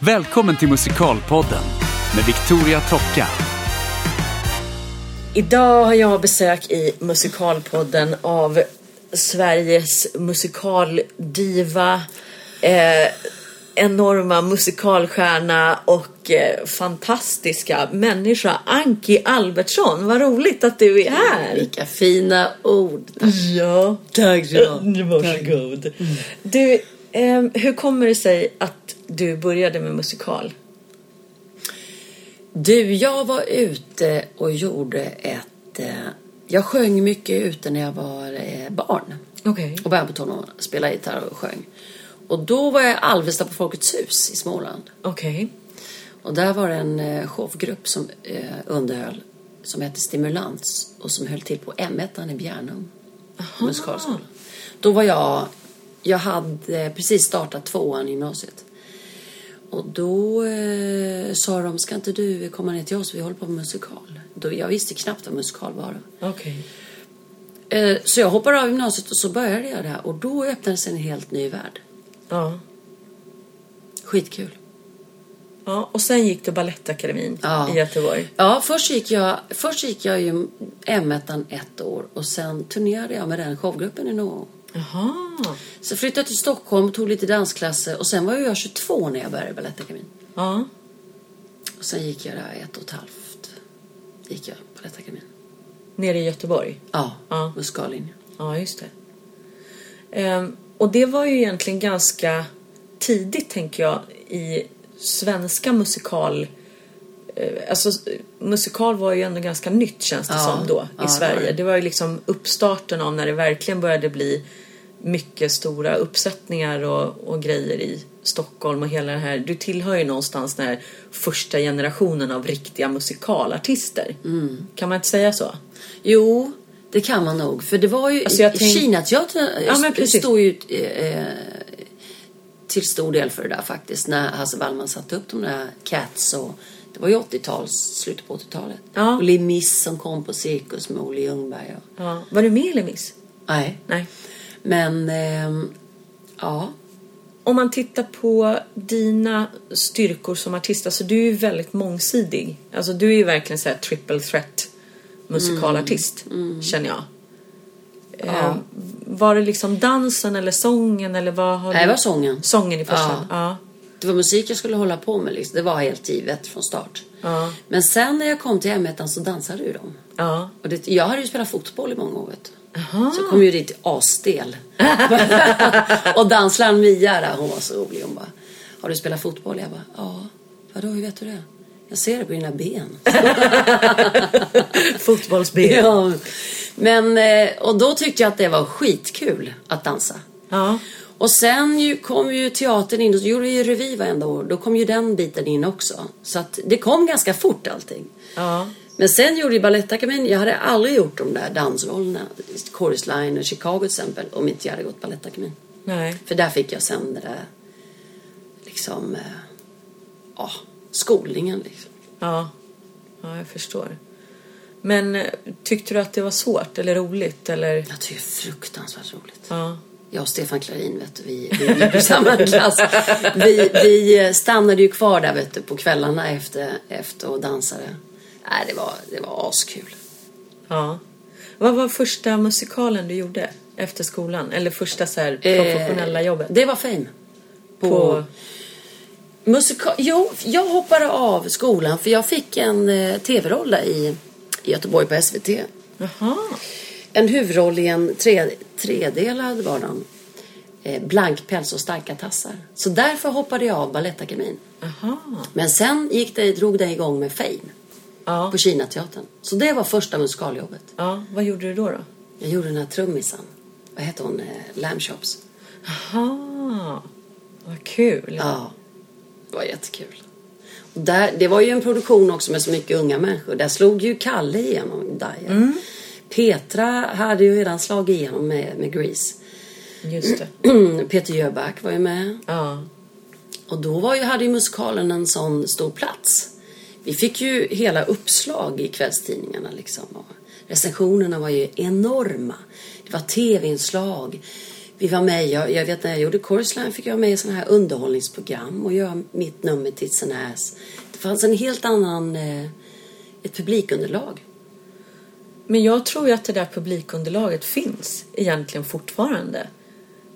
Välkommen till Musikalpodden med Victoria Tocka. Idag har jag besök i Musikalpodden av Sveriges musikaldiva, eh, enorma musikalstjärna och eh, fantastiska människa Anki Albertsson. Vad roligt att du är här! Vilka fina ord. Ja, Tack så varsågod. Du, eh, hur kommer det sig att du började med musikal? Du, jag var ute och gjorde ett... Eh, jag sjöng mycket ute när jag var eh, barn. Okej. Och började på tonåren. Spelade gitarr och sjöng. Och då var jag i Alvesta på Folkets hus i Småland. Okej. Och där var det en eh, showgrupp som eh, underhöll. Som hette Stimulans. Och som höll till på M1 i Bjärnum. Musikalskolan. Då var jag... Jag hade precis startat tvåan i gymnasiet. Och då eh, sa de, ska inte du komma ner till oss? Vi håller på med musikal. Då, jag visste knappt vad musikal var. Okej. Eh, så jag hoppade av gymnasiet och så började jag där. Och då öppnade sig en helt ny värld. Ja. Skitkul. ja. Och sen gick du Balettakademin Ja. i Göteborg. Ja, först gick jag, först gick jag ju M1 ett år och sen turnerade jag med den showgruppen i några år. Jaha. Så flyttade jag till Stockholm, tog lite dansklasser och sen var jag 22 när jag började Balettakademin. Ja. Och sen gick jag där ett och ett halvt. Gick jag Balettakademin. Nere i Göteborg. Ja, Ja. musikallinjen. Ja, just det. Ehm, och det var ju egentligen ganska tidigt, tänker jag, i svenska musikal... eh, Alltså, musikal var ju ändå ganska nytt, känns det Ja. som, då, Ja, i det Sverige. det. var ju liksom uppstarten av när det verkligen började bli mycket stora uppsättningar och, och grejer i Stockholm och hela det här. Du tillhör ju någonstans den här första generationen av riktiga musikalartister. Mm. Kan man inte säga så? Jo, det kan man nog. För det var ju... Alltså, jag tänk- Kinateatern Ja, stod ju eh, till stor del för det där faktiskt. När Hasse Wallman satte upp de där Cats och... Det var ju 80-tals, slutet på 80-talet. Ja. Och Les Mis som kom på Cirkus med Olle Ljungberg. Och, Ja. Var du med i Lemis? nej. Nej. Men, ehm, ja. Om man tittar på dina styrkor som artist, alltså du är ju väldigt mångsidig. Alltså du är ju verkligen så här triple threat musikalartist, känner jag. Eh, var det liksom dansen eller sången eller vad har Nej, du... det var sången. Sången i första Ja. Ja. Det var musik jag skulle hålla på med. Liksom. Det var helt givet från start. Ja. Men sen när jag kom till M1 så dansade ju de. Ja. Och det, jag hade ju spelat fotboll i många år. Vet du. Jaha. Så kom ju dit asstel. och dansläraren Mia där, hon var så rolig. Hon bara, har du spelat fotboll? Jag bara, ja. Vadå, hur vet du det? Jag ser det på dina ben. Fotbollsben. ja. Men, eh, och då tyckte jag att det var skitkul att dansa. Ja. Och sen ju, kom ju teatern in och gjorde vi ju revy varenda år. Då kom ju den biten in också. Så att det kom ganska fort allting. Ja. Men sen gjorde jag Balettakademin. Jag hade aldrig gjort de där dansrollerna. Chorus Line och Chicago till exempel. Om inte jag hade gått Balettakademin. Nej. För där fick jag sen det där, liksom, eh, ja, skolningen liksom. Ja. Ja, jag förstår. Men eh, tyckte du att det var svårt eller roligt eller? Jag tycker det är fruktansvärt roligt. Ja. Jag och Stefan Klarin, vet du, vi, vi gick i samma klass. Vi, vi stannade ju kvar där, vet du, på kvällarna efter, efter och dansade. Nej, det var, det var askul. Ja. Vad var första musikalen du gjorde efter skolan? Eller första så här Eh, professionella jobbet? Det var Fame. På, På... musikal... Jo, jag hoppade av skolan för jag fick en eh, tv-roll i, i Göteborg på SVT. Jaha. En huvudroll i en tre, tredelad var den. Eh, blank päls och starka tassar. Så därför hoppade jag av Balettakademin. Jaha. Men sen gick det, drog det igång med Fame Ja. på Kinateatern. Så det var första musikaljobbet. ja. Vad gjorde du då? då? Jag gjorde den här trummisen. Vad hette hon? Eh, Lamb Chops. Jaha. Vad kul. Ja, det var jättekul. Och där, det var ju en produktion också med så mycket unga människor. Där slog ju Kalle igenom Daya. Petra hade ju redan slagit igenom med, med Grease. Just det. Peter Jöback var ju med. Ja. Och då var ju, hade ju musikalen en sån stor plats. Vi fick ju hela uppslag i kvällstidningarna liksom. Och recensionerna var ju enorma. Det var tv-inslag. Vi var med, jag, jag vet när jag gjorde Chorusline fick jag vara med i sådana här underhållningsprogram och göra mitt nummer till and Ass. Det fanns en helt annan, eh, ett publikunderlag. Men jag tror ju att det där publikunderlaget finns egentligen fortfarande.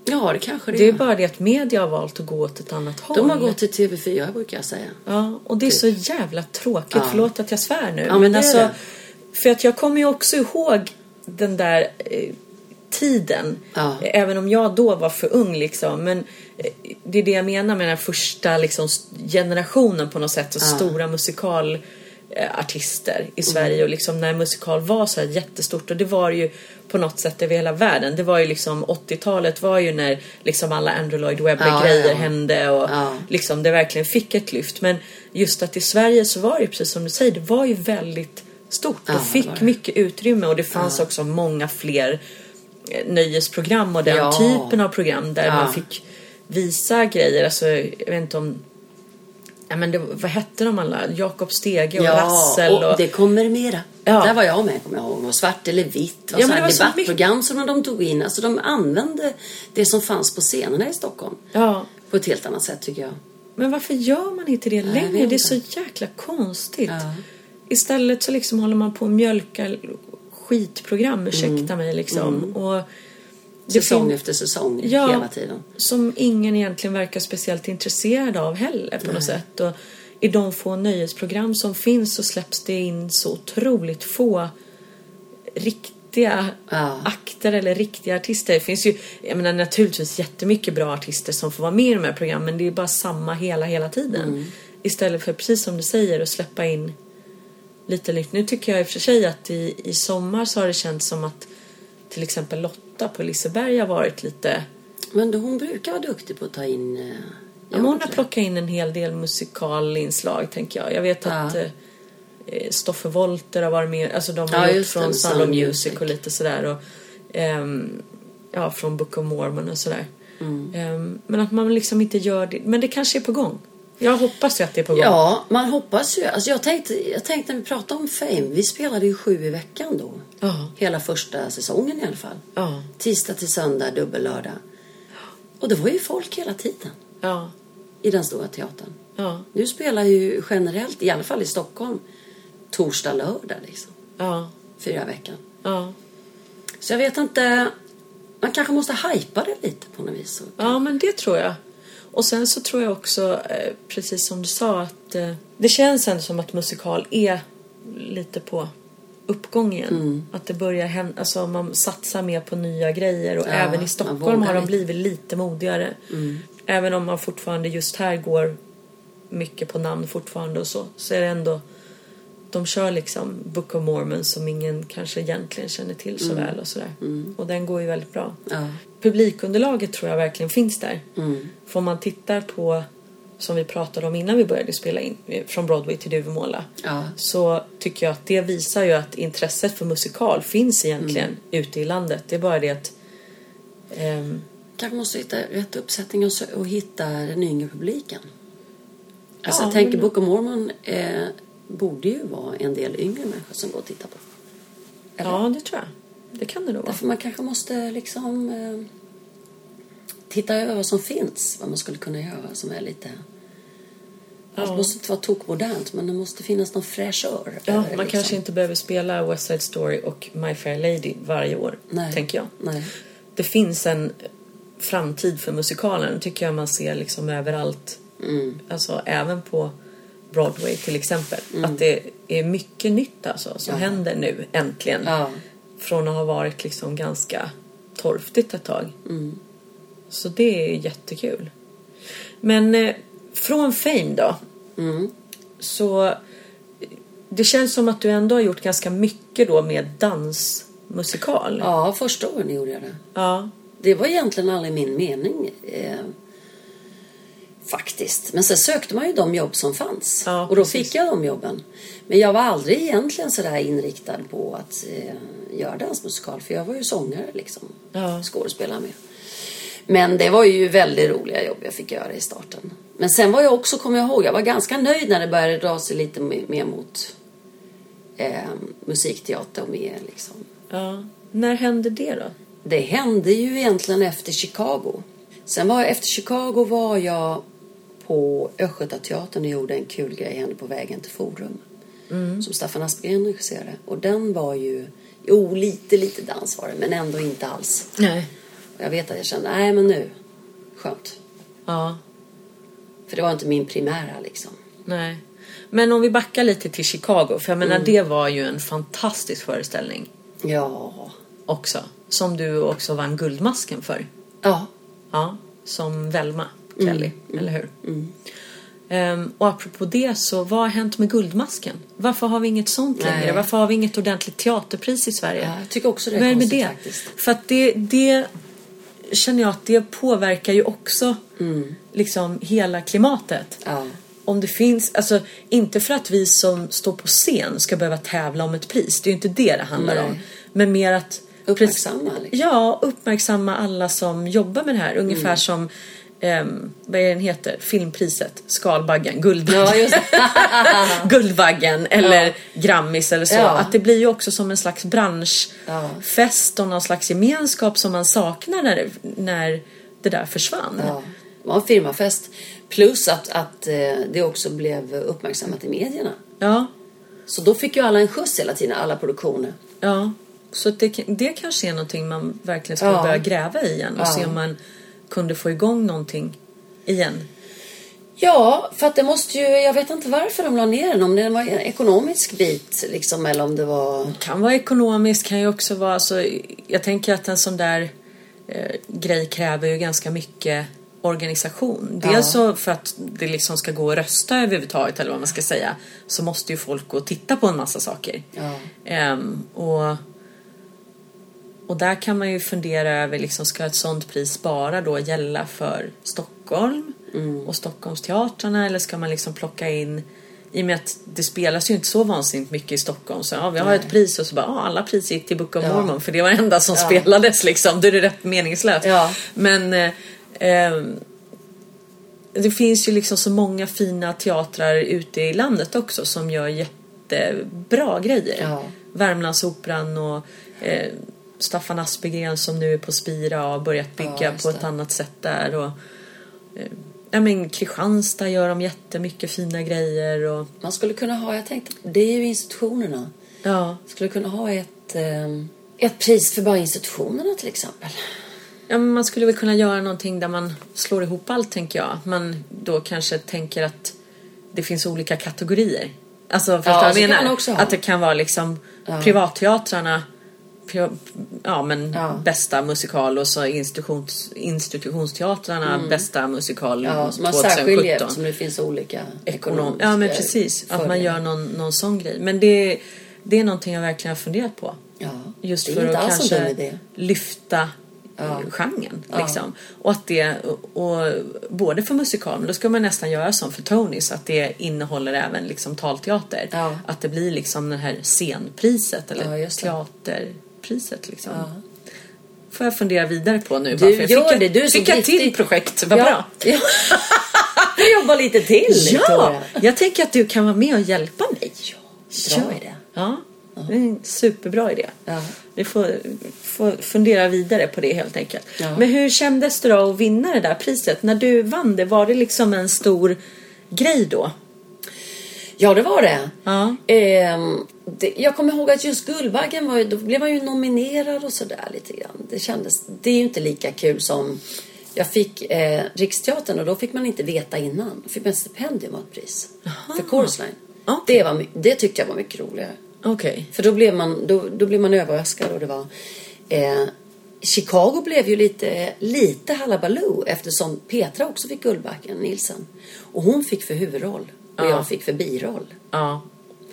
Ja, det kanske det, Det är bara det att media har valt att gå åt ett annat håll. De har gått till TV4 brukar jag säga. Ja, och det är så jävla tråkigt. Ja. Förlåt att jag svär nu. Ja, men är det. För att jag kommer ju också ihåg den där eh, tiden. Ja. Även om jag då var för ung liksom. Men eh, det är det jag menar med den här första liksom, generationen på något sätt. Och Ja. stora musikalartister i Sverige. Och liksom när musikal var så här jättestort. Och det var ju på något sätt över hela världen. Det var ju liksom 80-talet var ju när liksom alla Andrew Lloyd Webber Ja, grejer ja. hände. Och Ja. liksom det verkligen fick ett lyft. Men just att i Sverige så var det precis som du säger, det var ju väldigt stort och fick mycket utrymme och det fanns också många fler eh, nöjesprogram och den typen av program där man fick visa grejer. Alltså, jag vet inte om Ja, men det, vad hette de alla? Jakob Stege och Rassel. Och, och det kommer mera. Ja. Där var jag med, kommer jag ihåg. Och svart eller vitt. Ja, Och så det här debattprogram som de tog in. Alltså de använde det som fanns på scenerna i Stockholm. ja, På ett helt annat sätt tycker jag. men varför gör man inte det längre? Det är så jäkla konstigt. Ja. Istället så liksom håller man på att mjölka skitprogram, ursäkta mig liksom. Och det Säsong fin- efter säsong Ja. hela tiden. som ingen egentligen verkar speciellt intresserad av heller på något sätt. Och I de få nöjesprogram som finns så släpps det in så otroligt få riktiga Ja. akter eller riktiga artister. Det finns ju, jag menar naturligtvis jättemycket bra artister som får vara med i de här programmen men det är bara samma hela, hela tiden. Mm. Istället för precis som du säger att släppa in lite nytt. Nu tycker jag i och för sig att i, i sommar så har det känts som att till exempel Lotta på Liseberg har varit lite Men då, hon brukar vara duktig på att ta in... Eh, Ja, hon har plockat in en hel del musikalinslag tänker jag. Jag vet att Ja. eh, eh, Stoffe Wolter har varit med, alltså de har Ja, gjort från Sound of Music. och lite sådär. Och, ehm, ja, från Book of Mormon och sådär. Mm. Ehm, men att man liksom inte gör det. Men det kanske är på gång. Jag hoppas ju att det är på gång. Ja, man hoppas ju. Alltså jag, tänkte, jag tänkte när vi pratade om Fame. Vi spelade ju sju i veckan då. Ja. Hela första säsongen i alla fall. Ja. Tisdag till söndag, dubbellördag. Och det var ju folk hela tiden Ja. i den stora teatern. Ja. Nu spelar ju generellt, i alla fall i Stockholm, torsdag, lördag liksom. Ja. Fyra veckan. Ja. Så jag vet inte. Man kanske måste hypa det lite på något vis. Ja, men det tror jag. Och sen så tror jag också, eh, precis som du sa, att eh, det känns ändå som att musikal är lite på uppgång igen. Mm. Att det börjar hända, alltså man satsar mer på nya grejer och Ja, även i Stockholm har de blivit lite modigare. Även om man fortfarande just här går mycket på namn fortfarande och så, så är det ändå de kör liksom Book of Mormon som ingen kanske egentligen känner till så väl och sådär. Och den går ju väldigt bra. Ja. Publikunderlaget tror jag verkligen finns där. Mm. För om man tittar på, som vi pratade om innan vi började spela in, från Broadway till Duvemåla. Ja. Så tycker jag att det visar ju att intresset för musikal finns egentligen Mm. ute i landet. Det är bara det att... ehm, Kanske måste hitta rätt uppsättning och, så, och hitta den yngre publiken. Alltså Ja, jag tänker men- Book of Mormon eh, borde ju vara en del yngre människor som går och tittar på. Eller? ja, det tror jag. Det kan det nog vara. Därför man kanske måste liksom eh, titta över vad som finns. Vad man skulle kunna göra som är lite... Ja. Allt måste inte vara tokmodernt men det måste finnas någon fräschör. Ja, man det, liksom. kanske inte behöver spela West Side Story och My Fair Lady varje år, Nej. tänker jag. Nej. Det finns en framtid för musikalen, tycker jag man ser liksom överallt. Mm. Alltså även på Broadway till exempel. Att det är mycket nytt alltså som Ja. händer nu, äntligen. Ja. Från att ha varit liksom ganska torftigt ett tag. Mm. Så det är jättekul. Men eh, från Fame då. Mm. Så det känns som att du ändå har gjort ganska mycket då med dansmusikal. ja, första åren gjorde jag det. Ja. Det var egentligen aldrig min mening. Faktiskt. Men sen sökte man ju de jobb som fanns. Ja, och då precis. fick jag de jobben. Men jag var aldrig egentligen sådär inriktad på att eh, göra dansmusikal. För jag var ju sångare liksom. Ja. Skådespelare med. Men det var ju väldigt roliga jobb jag fick göra i starten. Men sen var jag också, kommer jag ihåg, jag var ganska nöjd när det började dra sig lite mer mer mot eh, musikteater och mer liksom. ja. När hände det då? det hände ju egentligen efter Chicago. Sen var jag, efter Chicago var jag på Östgötateatern och gjorde en kul grej hände på vägen till Forum. Som Staffan Aspgren regisserade. Och den var ju, jo lite lite dans var det men ändå inte alls. Nej. Och jag vet att jag kände, nej men nu, skönt. Ja. För det var inte min primära liksom. Nej. Men om vi backar lite till Chicago. För jag menar det var ju en fantastisk föreställning Ja. också. Som du också vann Guldmasken för. Ja. Ja. Som Velma Kelly. Eller hur? Ehm, och apropå det så vad har hänt med Guldmasken? Varför har vi inget sånt Nej. längre? Varför har vi inget ordentligt teaterpris i Sverige? Ja, jag tycker också det är Vad är med det? faktiskt. För att det, det känner jag att det påverkar ju också liksom hela klimatet. Ja. Om det finns, alltså inte för att vi som står på scen ska behöva tävla om ett pris. Det är ju inte det det handlar Nej. om. Men mer att Uppmärksamma, liksom. Ja, uppmärksamma alla som jobbar med det här. Ungefär Mm. som ehm, vad är den heter? Filmpriset, Skalbaggen, Guldbaggen. Ja, just Guldvaggen eller Grammis eller så. Ja. Att det blir ju också som en slags Ja. branschfest och någon slags gemenskap som man saknar när när det där försvann. Ja, det var en firmafest. Plus att, att eh, det också blev uppmärksammat i medierna. Ja, Så då fick ju alla en skjuts hela tiden, alla produktioner. ja. Så det, det kanske är någonting man verkligen ska Ja. börja gräva i igen och Ja. se om man kunde få igång någonting igen. Ja, för att det måste ju, jag vet inte varför de la ner den. Om det var en ekonomisk bit liksom eller om det var... Kan vara ekonomiskt, kan ju också vara... Alltså, jag tänker att en sån där eh, grej kräver ju ganska mycket organisation. Ja. Dels så för att det liksom ska gå att rösta överhuvudtaget eller vad man ska säga. Så måste ju folk gå och titta på en massa saker. Ja. Ehm, och, och där kan man ju fundera över, liksom, ska ett sånt pris bara då gälla för Stockholm och Stockholmsteatrarna eller ska man liksom plocka in i och med att det spelas ju inte så vansinnigt mycket i Stockholm så ja, vi har ett pris och så bara ja, alla pris gick till Book of Ja. Mormon för det var det enda som Ja. spelades liksom. Då är det rätt meningslöst. Ja. Men eh, ehm, det finns ju liksom så många fina teatrar ute i landet också som gör jättebra grejer. Ja. Värmlandsoperan och eh, Staffan Aspegren som nu är på Spira och har börjat bygga Ja, på ett annat sätt där. Och, eh, ja, men Kristianstad gör de jättemycket fina grejer. Och, Man skulle kunna ha, jag tänkte, det är ju institutionerna. ja, Skulle kunna ha ett, eh, ett pris för bara institutionerna till exempel. Ja, men man skulle väl kunna göra någonting där man slår ihop allt tänker jag. Man då kanske tänker att det finns olika kategorier. Alltså förstår Ja, du vad jag menar? Att det kan vara liksom Ja. privatteatrarna pri- Ja men Ja. bästa musikal och så institutions, institutionsteatrarna bästa musikal Mm. Ja, så man 2017. särskiljer eftersom det finns olika Ekonom. ekonomiska Ja men precis. Att man gör någon, någon sån grej. Men det, det är någonting jag verkligen har funderat på. Ja, Just för att kanske lyfta Ja. ja. genren. Ja. Liksom. Och att det, och, både för musikal, men då ska man nästan göra som för Tonys, att det innehåller även liksom talteater. Ja. Att det blir liksom det här scenpriset Ja, eller just det. teaterpriset. Liksom. Ja. Får jag fundera vidare på nu. Du jag gör fick det, du är fick ett giftig. till projekt, vad ja. bra. Ja. Du jobbar lite till Ja, jag tänker att du kan vara med och hjälpa mig. bra idé. Ja, det är en superbra idé. Ja. Vi får, får fundera vidare på det helt enkelt. Ja. Men hur kändes det då att vinna det där priset? När du vann det, var det liksom en stor grej då? Ja, det var det. Ja. Ehm, det. Jag kommer ihåg att just Guldbaggen var ju, då blev man ju nominerad och sådär lite grann. Det kändes, det är ju inte lika kul som jag fick eh, Riksteatern och då fick man inte veta innan. Då fick man ett stipendium och ett pris. För Chorus Line. Okej. Det, var, det tyckte jag var mycket roligare. Okej. För då blev man, då, då blev man överraskad och det var... Eh, Chicago blev ju lite, lite halabaloo eftersom Petra också fick Guldbaggen, Nilsen. Och hon fick för huvudroll och Ja. jag fick för biroll. Ja.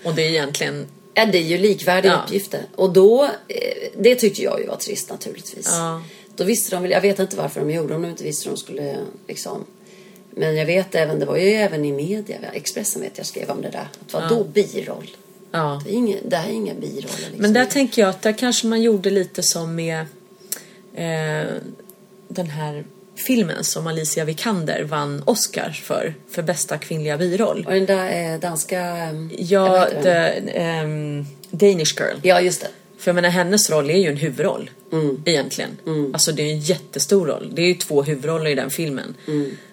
Och det är egentligen... Ja, det är ju likvärdiga Ja. uppgifter. Och då, eh, det tyckte jag ju var trist naturligtvis. Ja. Då visste de väl, jag vet inte varför de gjorde om de inte visste hur de skulle liksom. Men jag vet även, det var ju även i media, Expressen vet jag skrev om det där. Att vad då biroll? Ja. Det, är ingen, det här är inga biroller liksom. Men där tänker jag att där kanske man gjorde lite som med eh, den här filmen som Alicia Vikander vann Oscar för, för bästa kvinnliga biroll. Och den där eh, danska... ehm, Ja, the, ehm, Danish Girl. Ja, just det. För jag menar hennes roll är ju en huvudroll. Egentligen. Alltså det är en jättestor roll. Det är ju två huvudroller i den filmen.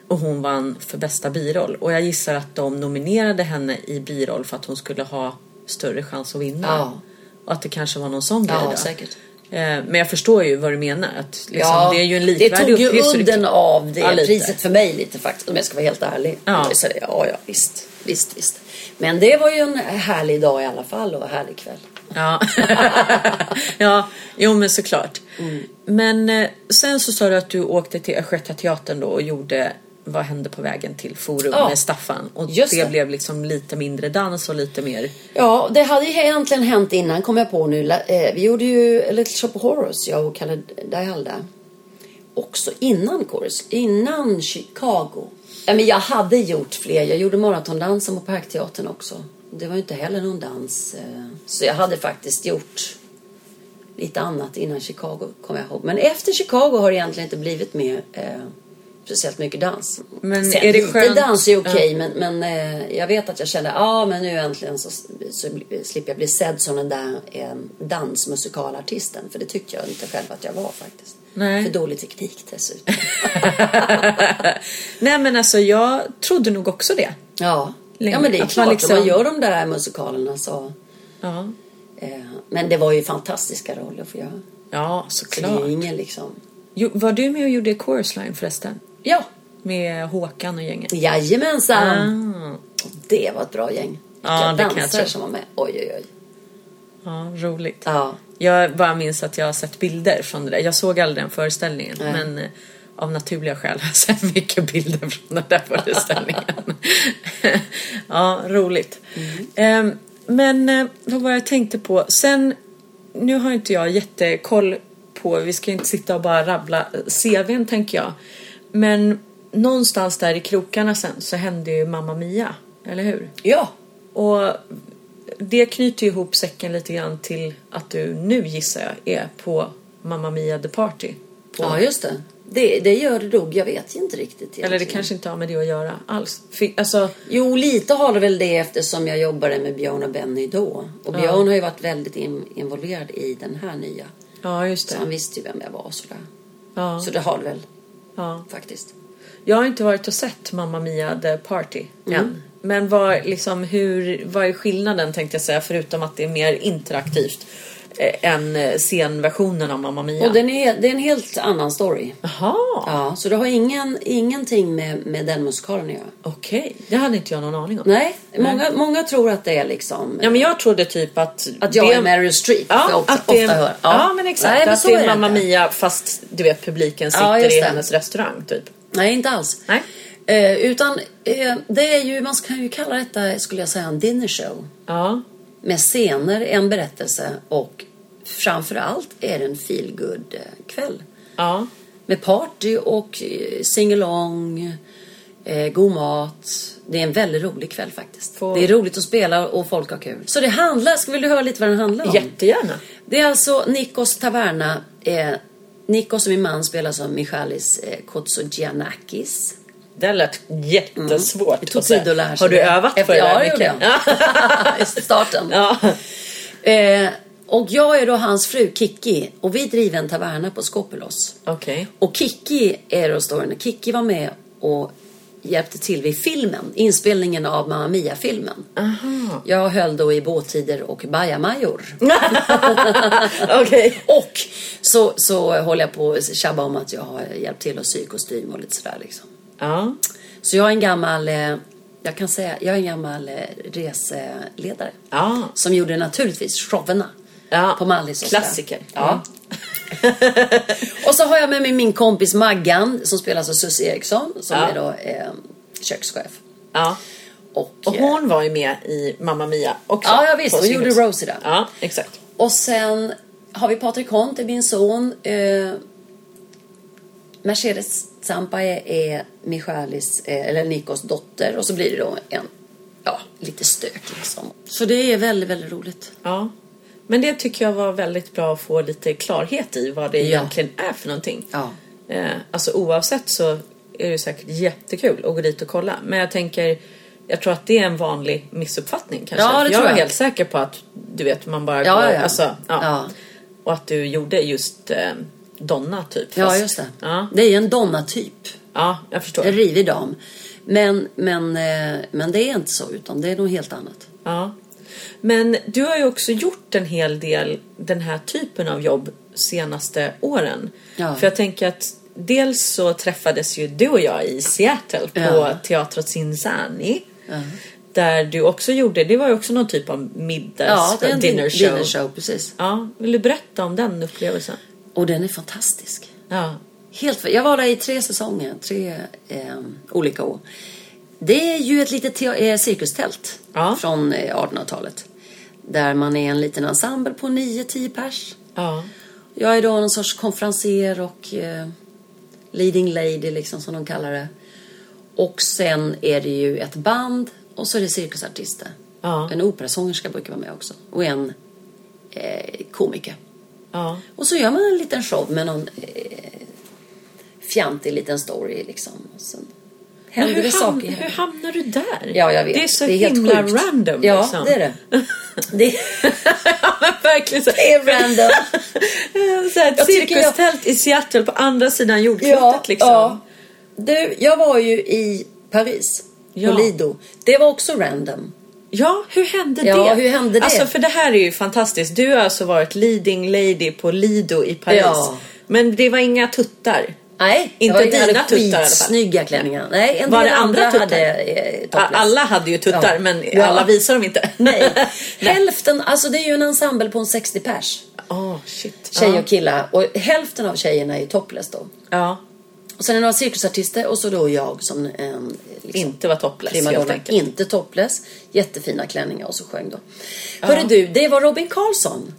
Och hon vann för bästa biroll. Och jag gissar att de nominerade henne i biroll för att hon skulle ha större chans att vinna. Ja. Och att det kanske var någon sån grej Ja, säkert. Eh, Men jag förstår ju vad du menar. Att liksom, Ja, det är ju en det likvärdig tog ju uppgift, det- udden av det Ja, priset för mig lite faktiskt om jag ska vara helt ärlig. Ja. Så, ja, ja, visst, visst, visst. Men det var ju en härlig dag i alla fall och en härlig kväll. Ja. ja, jo men såklart. Mm. Men eh, sen så sa du att du åkte till Östgötateatern då och gjorde Vad hände på vägen till Forum Ja, med Staffan. Och det, det. blev liksom lite mindre dans och lite mer... Ja, det hade ju egentligen hänt innan kom jag på nu. Eh, Vi gjorde ju Little Shop of Horrors, jag och Kalle Dajalda. Också innan Chorus, innan Chicago. Ja, men jag hade gjort fler. Jag gjorde maratondansen på Parkteatern också. Det var ju inte heller någon dans. eh, Så jag hade faktiskt gjort lite annat innan Chicago, kommer jag ihåg. Men efter Chicago har det egentligen inte blivit mer eh, speciellt mycket dans. Men Sen är det lite skönt- dans är okej, men, men eh, jag vet att jag kände, ja ah, men nu äntligen så, så slipper jag bli sedd som den där eh, dansmusikalartisten. För det tyckte jag inte själv att jag var faktiskt. Nej. För dålig teknik dessutom. Nej men alltså jag trodde nog också det. ja. Länge. ja, men det är Att klart man liksom... man gör de där musikalerna så. Ja, Eh, men det var ju fantastiska roller för jag. ja Så det såklart. är ingen liksom. Jo, var du med och gjorde Chorus Line förresten? Ja, Med Håkan och gänget? jajamensan. Ah. Det var ett bra gäng. Ja, Vilka det kan jag dansare som var med. Oj, oj, oj. Ja, roligt. Ja. Jag bara minns att jag har sett bilder från det där. Jag såg aldrig den föreställningen. Nej. Men eh, av naturliga skäl har jag sett mycket bilder från den där föreställningen. ja, roligt. Mm. Eh, men eh, vad var jag tänkte på? Sen, nu har inte jag jättekoll på, vi ska inte sitta och bara rabbla eh, CVn tänker jag. Men någonstans där i krokarna sen så hände ju Mamma Mia, eller hur? Ja. Och det knyter ju ihop säcken lite grann till att du nu gissar jag är på Mamma Mia The Party. På, Ja, just det. det. Det gör det nog. Jag vet inte riktigt egentligen. Eller det kanske inte har med det att göra alls. För, alltså, Jo, lite har det väl det eftersom jag jobbade med Björn och Benny då. Och Björn har ju varit väldigt in, involverad i den här nya. ja just Så det. han visste ju vem jag var och sådär. Ja, Så det har det väl ja. faktiskt. Jag har inte varit och sett Mamma Mia The Party Mm. än. Men vad, liksom, hur, vad är skillnaden tänkte jag säga förutom att det är mer interaktivt än eh, scenversionen av Mamma Mia? Och den är, det är en helt annan story. Jaha, Ja, så det har ingen, ingenting med, med den musikalen att göra. okej. Det hade inte jag någon aning om. Nej, Många, många tror att det är liksom... Ja men jag trodde typ att... att jag det- är Meryl Streep. Ja, jag ofta, att det är, ofta hör. ja. men exakt. Nej, men att det är är Mamma inte. Mia fast du vet publiken sitter Ja, i hennes restaurang typ. Nej, inte alls. Nej. Eh, utan eh, det är ju, man kan ju kalla detta, skulle jag säga, en dinner show. Ja. Med scener, en berättelse och framförallt är det en feel good kväll. Ja. Med party och eh, sing-along, eh, god mat. Det är en väldigt rolig kväll faktiskt. Får- Det är roligt att spela och folk har kul. Så det handlar, ska vill du höra lite vad den handlar om? Jättegärna. Det är alltså Nikos Taverna. Eh, Nikos, min man, spelas av Michalis eh, Kotsogiannakis. Det lät jättesvårt. Mm. Det tog tid att lära sig Har du övat på det ja, det gjorde jag. I starten. Ja. Eh, och jag är då hans fru Kiki och vi driver en taverna på Skopelos. Okej. Och Kiki är då storyn. Kiki var med och hjälpte till vid filmen, inspelningen av Mamma Mia-filmen. Jag höll då i båttider och bajamajor. Okej. Och så, så håller jag på att tjabba om att jag har hjälpt till att sy kostym och lite sådär liksom. Ja. Så jag är en gammal, eh, jag kan säga, jag är en gammal eh, reseledare. Ja. Som gjorde naturligtvis showerna. Ja. På Mallis. Klassiker. Ja. och så har jag med mig min kompis Maggan som spelas av Susie Eriksson som Ja. är då eh, kökschef. Ja. Och, Och eh, hon var ju med i Mamma Mia också. Ja, ja visst. Hon gjorde. Rosie där. Ja, exakt. Och sen har vi Patrik Hont, det är min son. Eh, Mercedes Zampa är, är Michalis, eh, eller Nikos dotter. Och så blir det då en, ja, lite stök liksom. Så det är väldigt, väldigt roligt. Ja. Men det tycker jag var väldigt bra att få lite klarhet i vad det Ja. egentligen är för någonting. Ja. Eh, alltså oavsett så är det säkert jättekul att gå dit och kolla. Men jag tänker, jag tror att det är en vanlig missuppfattning kanske. Ja, det jag tror är jag. helt säker på att du vet man bara Ja, går, ja, ja. Alltså, ja. Ja. Och att du gjorde just eh, Donna typ. Ja, fast- just det. Ja, Det är ju en Donna-typ. ja jag förstår. En rivig dam. Men, men, eh, men det är inte så, utan det är något helt annat. Ja. Men du har ju också gjort en hel del den här typen av jobb senaste åren. Ja. För jag tänker att dels så träffades ju du och jag i Seattle på Ja. Teatret Cinzani. Där du också gjorde, det var ju också någon typ av middags Ja, det är en dinner show. dinner show precis. Ja, vill du berätta om den upplevelsen? Och den är fantastisk. Ja. Helt, jag var där i tre säsonger, tre eh, olika år. Det är ju ett litet te- eh, cirkustält Ja. från eh, 1800-talet. Där man är en liten ensemble på 9-10 pers. Ja. Jag är då någon sorts konferenser och eh, leading lady liksom som de kallar det. Och sen är det ju ett band och så är det cirkusartister. Ja. En operasångerska brukar vara med också. Och en eh, komiker. Ja. Och så gör man en liten show med någon eh, fjantig liten story liksom. Och sen händer hur, det saker. hur hamnar du där? Ja, jag vet. Det är så helt himla sjukt. random Ja, liksom. det är det. Det, ja, men verkligen så. det är random. så här, ett tycker jag- cirkustält i Seattle på andra sidan jordklotet ja, liksom. ja. Du, jag var ju i Paris. Ja. På Lido. Det var också random. Ja, hur hände Ja, det? hur hände det? Alltså för det här är ju fantastiskt. Du har alltså varit leading lady på Lido i Paris. Ja. Men det var inga tuttar. Nej, Inte det var, dina tuttar. Snygga klänningar. Nej, en Var del det andra andra tuttar? hade eh, topless. Alla hade ju tuttar Ja. men Ja. alla visar dem inte. Nej. Hälften, alltså det är ju en ensemble på en 60 pers. Åh shit. Tjej ja. och killar. Och hälften av tjejerna är topless då. Ja. Och sen är det några cirkusartister och så då jag som en liksom, Inte var topless helt enkelt. Inte topless. Jättefina klänningar och så sjöng då. Hörru du, det var Robin Karlsson.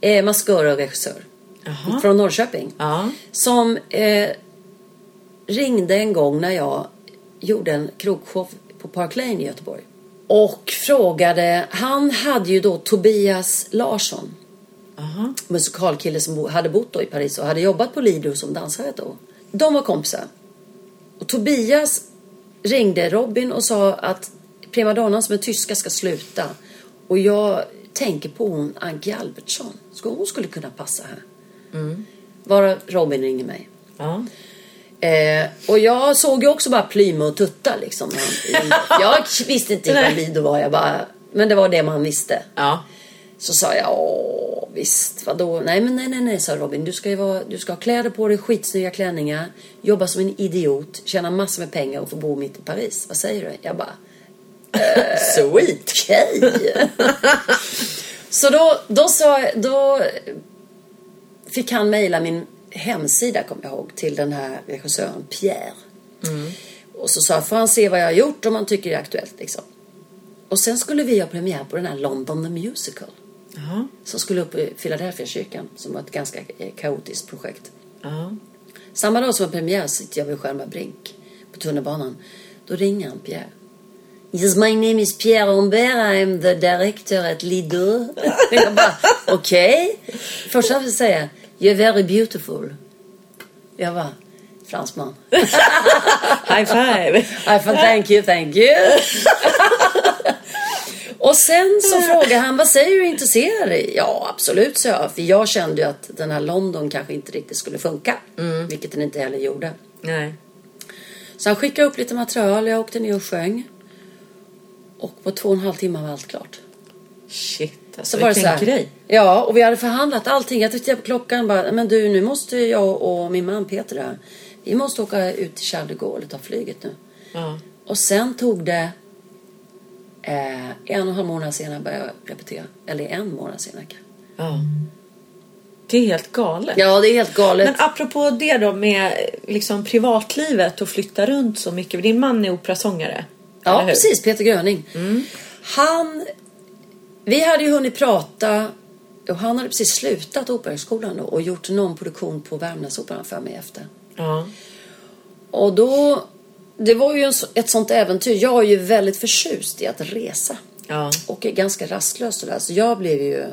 Eh, maskör och regissör. Jaha. Från Norrköping. Ja. Som eh, ringde en gång när jag gjorde en krogshow på Park Lane i Göteborg. Och frågade, han hade ju då Tobias Larsson. Aha. musikalkille som hade bott då i Paris och hade jobbat på Lido som dansare då. De var kompisar. Och Tobias ringde Robin och sa att primadonnan som är tyska ska sluta. Och jag tänker på hon Anki Albertsson. Så hon skulle kunna passa här. Varav Robin ringer mig. Ja. Eh, och jag såg ju också bara Plymo och Tutta liksom. Jag visste inte Nej. Lido var. Jag bara, men det var det man visste. Ja. Så sa jag, åh visst, vadå? Nej men nej, nej, nej, sa Robin. Du ska ju vara, du ska ha kläder på dig, skitsnygga klänningar, jobba som en idiot, tjäna massor med pengar och få bo mitt i Paris. Vad säger du? Jag bara, Sweet. okej. Så då, då sa jag- då fick han mejla min hemsida, kommer jag ihåg, till den här regissören Pierre. Och så sa jag, får han se vad jag har gjort om han tycker det är aktuellt liksom. Och sen skulle vi ha premiär på den här London the Musical. Ja. Som skulle upp i Philadelphia kyrkan som var ett ganska eh, kaotiskt projekt. Ja. Samma dag som var premiär sitter jag vid Skärma Brink på tunnelbanan. Då ringer han Pierre. Yes, my name is Pierre Humbert. I'm the director at Lido. jag bara, okej. Okay. Första han säga, you're very beautiful. Jag bara, fransman. High five. I thought, thank you, thank you. Och sen så frågade han, vad säger du, är intresserad? i?" Ja, absolut, sa jag. För jag kände ju att den här London kanske inte riktigt skulle funka. Vilket den inte heller gjorde. Nej. Så han skickade upp lite material, jag åkte ner och sjöng. Och på två och en halv timme var allt klart. Shit alltså Så var det så här. Ja, och vi hade förhandlat allting. Jag tittade på klockan bara, men du nu måste jag och min man Peter där, vi måste åka ut till Charles de Gaulle och ta flyget nu. Ja. Och sen tog det eh, en och en halv månad senare började jag repetera. Eller en månad senare ja. Det är helt galet. Ja, det är helt galet. Men apropå det då med liksom privatlivet och flytta runt så mycket. Din man är operasångare. ja, precis. Peter Gröning. Han... Vi hade ju hunnit prata och han hade precis slutat Operahögskolan och gjort någon produktion på Värmlandsoperan för mig efter. Ja. Och då... Det var ju en, ett sånt äventyr. Jag är ju väldigt förtjust i att resa. Ja. Och är ganska rastlös och där. Så jag blev ju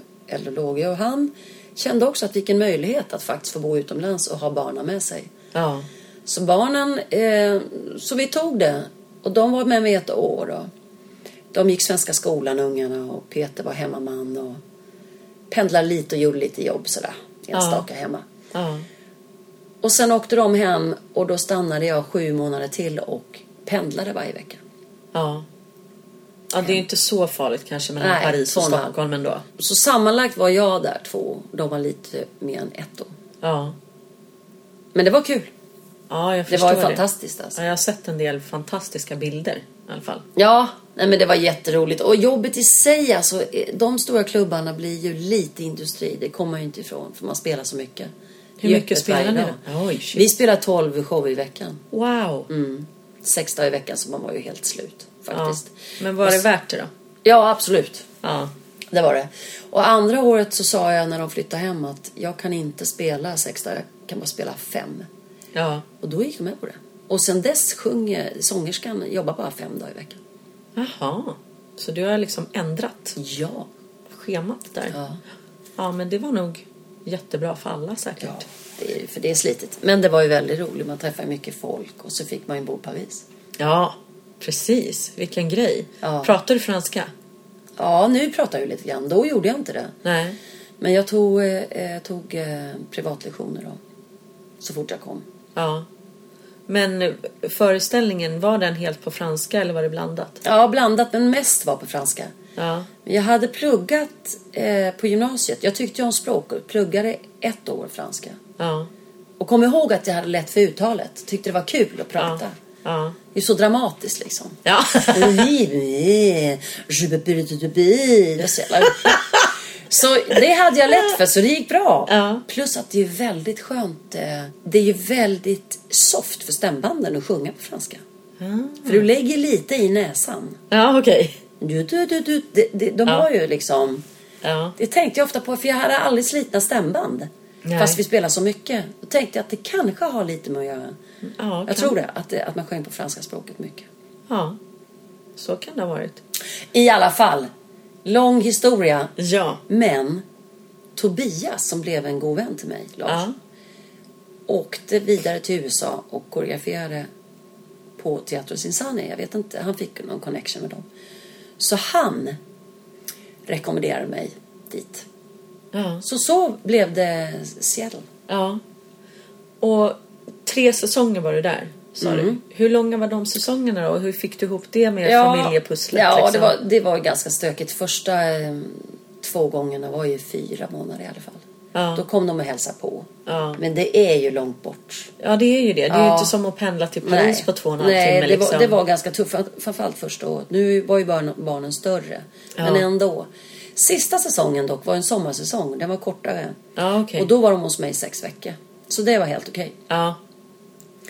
låg. Och han kände också att vilken möjlighet att faktiskt få bo utomlands och ha barnen med sig. Ja. Så barnen, eh, så vi tog det. Och de var med mig ett år då. De gick svenska skolan ungarna och Peter var hemmaman och pendlade lite och gjorde lite jobb sådär. enstaka hemma. Ja. Och sen åkte de hem och då stannade jag sju månader till och pendlade varje vecka. Ja. Ja, det är ju inte så farligt kanske mellan Nej, Paris och. Stockholm ändå. Så sammanlagt var jag där två. De var lite mer än ett år. Ja. Men det var kul. Ja, jag Det förstår var det. ju fantastiskt alltså. Ja, jag har sett en del fantastiska bilder i alla fall. Ja, nej men det var jätteroligt. Och jobbet i sig, alltså, eh, de stora klubbarna blir ju lite industri. Det kommer man ju inte ifrån, för man spelar så mycket. Hur mycket spelar ni då? Oj, shit. Vi spelar 12 show i veckan. Wow. Mm. Sex dagar i veckan, så man var ju helt slut Ja. faktiskt. Men var det värt det då? Ja, absolut. Ja. Det var det. Och andra året så sa jag när de flyttade hem att jag kan inte spela sex dagar, jag kan bara spela fem. Ja. Och då gick de med på det. Och sen dess sjunger sångerskan, jobbar bara fem dagar i veckan. Jaha. Så du har liksom ändrat Ja. schemat där? Ja. Ja, men det var nog jättebra för alla säkert. Ja, det är, för det är slitigt. Men det var ju väldigt roligt. Man träffade mycket folk och så fick man ju bo på Paris. Ja, precis. Vilken grej. Ja. Pratar du franska? Ja, nu pratar jag ju lite grann. Då gjorde jag inte det. Nej. Men jag tog, eh, eh, tog eh, privatlektioner då. Så fort jag kom. Ja. Men föreställningen, var den helt på franska eller var det blandat? Ja, blandat men mest var på franska. Ja. Jag hade pluggat eh, på gymnasiet. Jag tyckte ju om språk och pluggade ett år franska. Ja. Och kom ihåg att jag hade lätt för uttalet. Tyckte det var kul att prata. Ja. Det är så dramatiskt liksom. Ja. Så det hade jag lätt för, så det gick bra. Ja. Plus att det är väldigt skönt. eh, Det är ju väldigt soft för stämbanden att sjunga på franska. För du lägger lite i näsan. Ja, okej. Du, du, du, du. De, de, de Ja. har ju liksom... Ja. Det tänkte jag ofta på, för jag hade aldrig slitna stämband. Nej. Fast vi spelar så mycket. Då tänkte jag att det kanske har lite med att göra. Ja, Jag tror det, att, det, att man sjöng på franska språket mycket. Ja. Så kan det ha varit. I alla fall, lång historia. Ja. Men Tobias som blev en god vän till mig, Lars, Ja. åkte vidare till USA och koreograferade på Teatro Sinsani. Jag vet inte, han fick någon connection med dem. Så han rekommenderade mig dit. Ja. Så så blev det Seattle. Ja. Och tre säsonger var du där, sa Mm. du. Hur långa var de säsongerna då? Och hur fick du ihop det med familjepusslet? Ja, liksom? det, var, det var ganska stökigt. Första eh, två gångerna var ju fyra månader i alla fall. Ja. Då kom de och hälsade på. Ja. Men det är ju långt bort. Ja, det är ju det. Det är ju Ja. inte som att pendla till Paris på två och en halv Nej, timme. det, liksom. var, det var ganska tufft. Framförallt första året. Nu var ju barn, barnen större. Men Ja. ändå. Sista säsongen dock var en sommarsäsong. Den var kortare. Ja, okej. Och då var de hos mig i sex veckor. Så det var helt okej. Ja,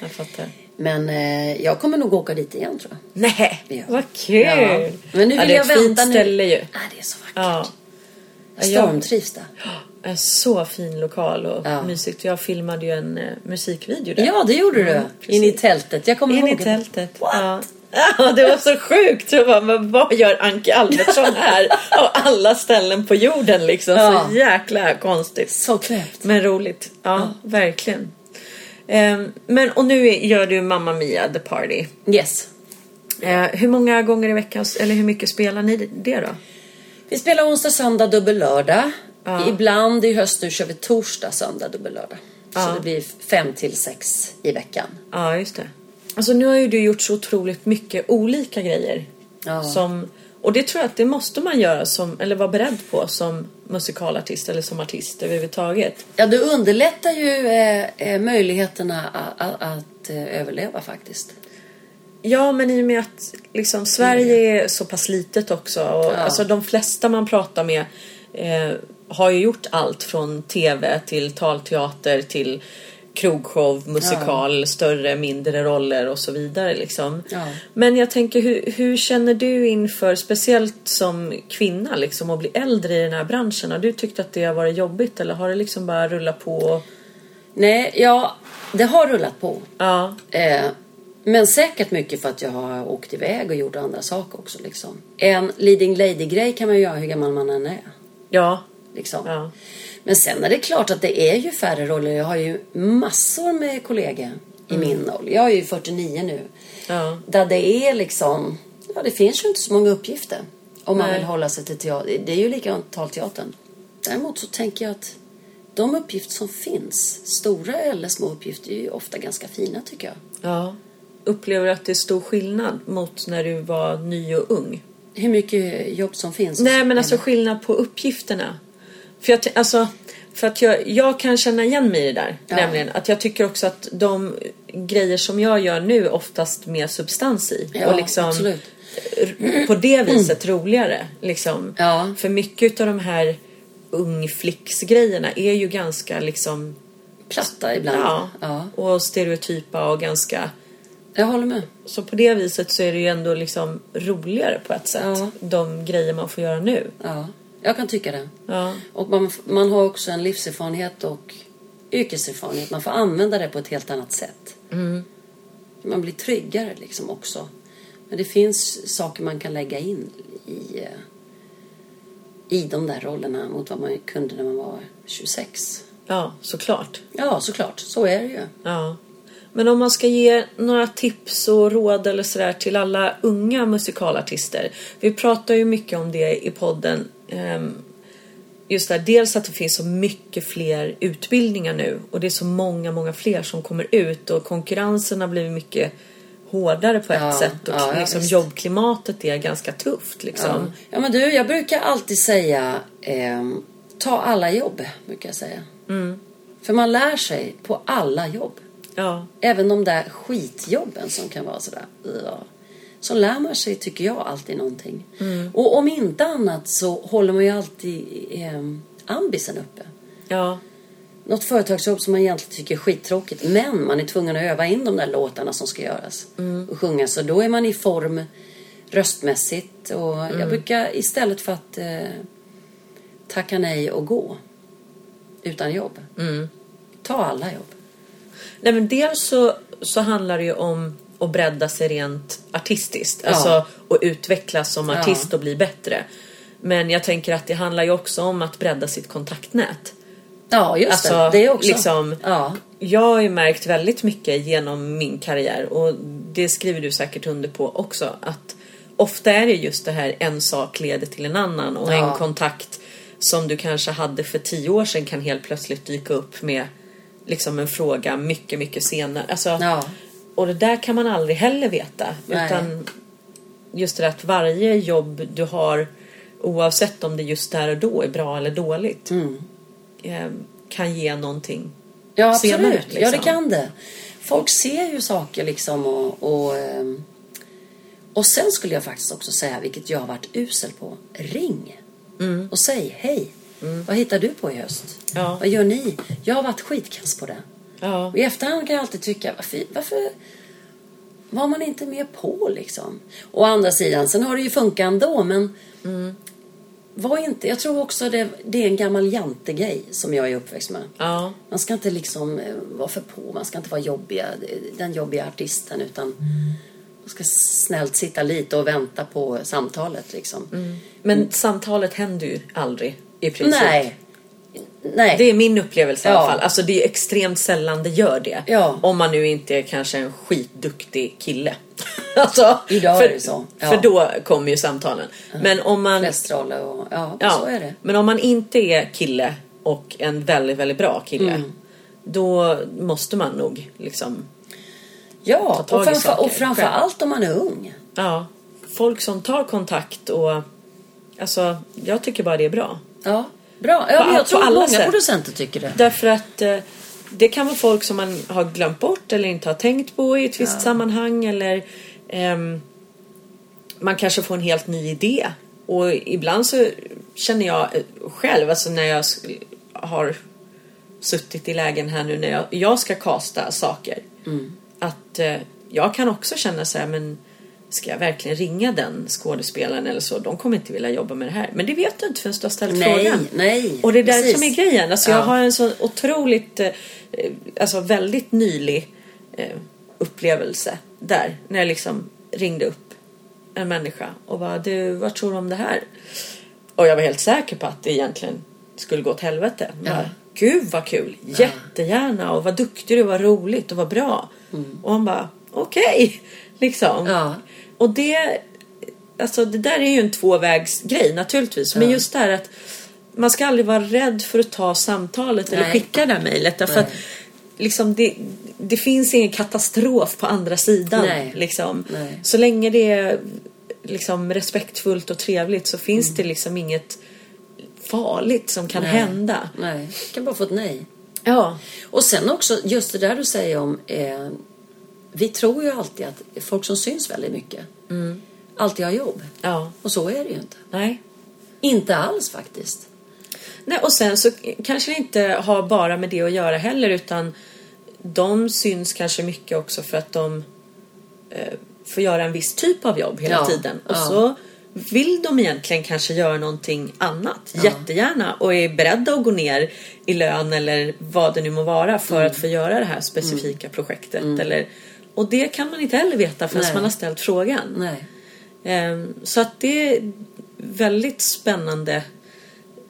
jag fattar. Men eh, jag kommer nog åka dit igen tror jag. Nej, Ja. vad kul! Ja. Men nu ja, vill det är jag ett fint vänta nu. ställe ju. Ja, det är så vackert. Ja. Jag Ja, stormtrivs där. En så fin lokal och Ja. mysigt. Jag filmade ju en eh, musikvideo där. Ja, det gjorde du. Ja, precis. In i tältet. Jag kommer In i ihåg det. tältet. What? Ja. ja, det var så sjukt. Jag bara, men vad gör Anke Albertsson här? Av alla ställen på jorden liksom. Ja. Så jäkla konstigt. Så knäppt. Men roligt. Ja, verkligen. Ehm, men och nu gör du Mamma Mia The Party. Yes. Eh, hur många gånger i veckan, eller hur mycket spelar ni det då? Vi spelar onsdag, söndag, dubbel lördag. Ja. Ibland i höst nu kör vi torsdag, söndag, dubbel lördag. Ja. Så det blir fem till sex i veckan. Ja, just det. Alltså nu har ju du gjort så otroligt mycket olika grejer. Ja. Som, och det tror jag att det måste man göra som, eller vara beredd på som musikalartist eller som artist överhuvudtaget. Ja, det underlättar ju eh, eh, möjligheterna att, att, att eh, överleva faktiskt. Ja, men i och med att liksom, Sverige är så pass litet också. Och, Ja. alltså, de flesta man pratar med eh, har ju gjort allt från tv till talteater till krogshow, musikal, större, mindre roller och så vidare. Liksom. Ja. Men jag tänker, hur, hur känner du inför, speciellt som kvinna, liksom, att bli äldre i den här branschen? Har du tyckt att det har varit jobbigt eller har det liksom bara rullat på? Nej, ja, det har rullat på. Ja, Eh, men säkert mycket för att jag har åkt iväg och gjort andra saker också. Liksom. En leading lady-grej kan man ju göra hur gammal man än är. ja, Liksom. ja. Men sen är det klart att det är ju färre roller. Jag har ju massor med kollegor i min ålder. Jag är ju 49 nu. Ja. Där det är liksom, ja det finns ju inte så många uppgifter. Om man Nej. vill hålla sig till teater. Det är ju likadant talteatern. Däremot så tänker jag att de uppgifter som finns, stora eller små uppgifter, är ju ofta ganska fina tycker jag. Ja. Upplever du att det är stor skillnad mot när du var ny och ung? Hur mycket jobb som finns. Nej, men alltså skillnad på uppgifterna. För, jag, alltså, för att jag, jag kan känna igen mig i det där. Ja. Nämligen att jag tycker också att de grejer som jag gör nu oftast mer substans i. Ja, och liksom absolut. på det viset roligare. Liksom. Ja. För mycket av de här ungflicksgrejerna är ju ganska liksom Platta ibland. ja, ja. och stereotypa och ganska Jag håller med. så på det viset så är det ju ändå liksom roligare på ett sätt. Ja. De grejer man får göra nu. Ja, jag kan tycka det. Ja. Och man, man har också en livserfarenhet och yrkeserfarenhet. Man får använda det på ett helt annat sätt. Mm. Man blir tryggare liksom också. Men det finns saker man kan lägga in i, eh, i de där rollerna mot vad man kunde när man var 26. ja, såklart. Ja, såklart. Så är det ju. Ja. Men om man ska ge några tips och råd eller sådär till alla unga musikalartister. Vi pratar ju mycket om det i podden. Ehm, Just där, dels att det finns så mycket fler utbildningar nu och det är så många, många fler som kommer ut och konkurrensen har blivit mycket hårdare på ett Ja, sätt och ja, liksom visst. jobbklimatet är ganska tufft liksom. Ja. ja, men du, jag brukar alltid säga ehm, ta alla jobb, brukar jag säga. Mm. För man lär sig på alla jobb. Ja, Även de där skitjobben som kan vara sådär. Ja. Så lär man sig, tycker jag, alltid någonting. Och om inte annat så håller man ju alltid eh, ambisen uppe. ja, Något företagsjobb som man egentligen tycker är skittråkigt. Men man är tvungen att öva in de där låtarna som ska göras. Och sjunga. Så då är man i form röstmässigt. Och jag brukar istället för att eh, tacka nej och gå utan jobb. Ta alla jobb. Nej men dels så, så handlar det ju om att bredda sig rent artistiskt. Ja. Alltså att utvecklas som Ja. artist och bli bättre. Men jag tänker att det handlar ju också om att bredda sitt kontaktnät. Ja, just Alltså, det. Det också. liksom- Ja. Jag har ju märkt väldigt mycket genom min karriär och det skriver du säkert under på också att ofta är det just det här en sak leder till en annan och Ja. en kontakt som du kanske hade för tio år sedan kan helt plötsligt dyka upp med liksom en fråga mycket, mycket senare. Alltså, Ja. Och det där kan man aldrig heller veta. Nej. Utan just det där att varje jobb du har oavsett om det just där och då är bra eller dåligt Mm. eh, kan ge någonting Ja, absolut. senare, Ja, det liksom. kan det. Folk ser ju saker liksom och, och, ehm, och sen skulle jag faktiskt också säga, vilket jag har varit usel på, ring Mm. och säg hej. Vad hittar du på i höst? Ja. Vad gör ni? Jag har varit skitkass på det. Ja. Och i efterhand kan jag alltid tycka, varför, varför var man inte med på liksom? Å andra sidan, sen har det ju funkat ändå, men var inte, jag tror också det, det är en gammal jantegrej som jag är uppväxt med. Ja. Man ska inte liksom eh, vara för på, man ska inte vara jobbiga, den jobbiga artisten utan man ska snällt sitta lite och vänta på samtalet liksom. Men samtalet händer ju aldrig i princip. Nej. Nej. Det är min upplevelse i alla Ja. fall. Alltså det är extremt sällan det gör det. Ja. Om man nu inte är kanske en skitduktig kille. alltså, Idag för, är det så. Ja. För då kommer ju samtalen. Men om man... Flästrolle och ja, Ja, så är det. Men om man inte är kille och en väldigt, väldigt bra kille. Mm. Då måste man nog liksom... Ja, Ta tag och, framför, och framför allt om man är ung. Ja. Folk som tar kontakt och... Alltså, jag tycker bara det är bra. Ja, bra. Ja, På jag tror alla många sätt. producenter tycker det. Därför att eh, det kan vara folk som man har glömt bort eller inte har tänkt på i ett visst sammanhang eller ehm, man kanske får en helt ny idé. Och ibland så känner jag eh, själv, alltså när jag har suttit i lägen här nu när jag, jag ska kasta saker. Att eh, jag kan också känna så här, men ska jag verkligen ringa den skådespelaren eller så? De kommer inte vilja jobba med det här. Men det vet du inte förrän du har ställt Nej, frågan. nej, Och det är där precis. som är grejen. Alltså jag Ja. har en så otroligt, eh, alltså väldigt nylig eh, upplevelse där. När jag liksom ringde upp en människa och bara du, vad tror du om det här? Och jag var helt säker på att det egentligen skulle gå åt helvete. Ja. Bara, Gud vad kul, jättegärna och vad duktig du vad roligt och vad bra. Och han bara, okej, liksom. Mm. Ja. Och det, alltså det där är ju en tvåvägsgrej naturligtvis. Men just det här att man ska aldrig vara rädd för att ta samtalet eller Nej. skicka det här mejlet. Därför att liksom det, det finns ingen katastrof på andra sidan. Nej. Liksom. Nej. Så länge det är liksom respektfullt och trevligt så finns Mm. det liksom inget farligt som kan Nej. hända. Nej, jag kan bara få ett nej. Ja. Och sen också just det där du säger om eh, vi tror ju alltid att folk som syns väldigt mycket alltid har jobb. ja. Och så är det ju inte. Nej. Inte alls faktiskt. Nej, och sen så kanske det inte har bara med det att göra heller utan de syns kanske mycket också för att de eh, får göra en viss typ av jobb hela Ja, tiden. Och ja. så vill de egentligen kanske göra någonting annat. Jättegärna. Och är beredda att gå ner i lön eller vad det nu må vara för Mm. att få göra det här specifika projektet. Eller, och det kan man inte heller veta förrän Nej. man har ställt frågan. Ehm, Så att det är väldigt spännande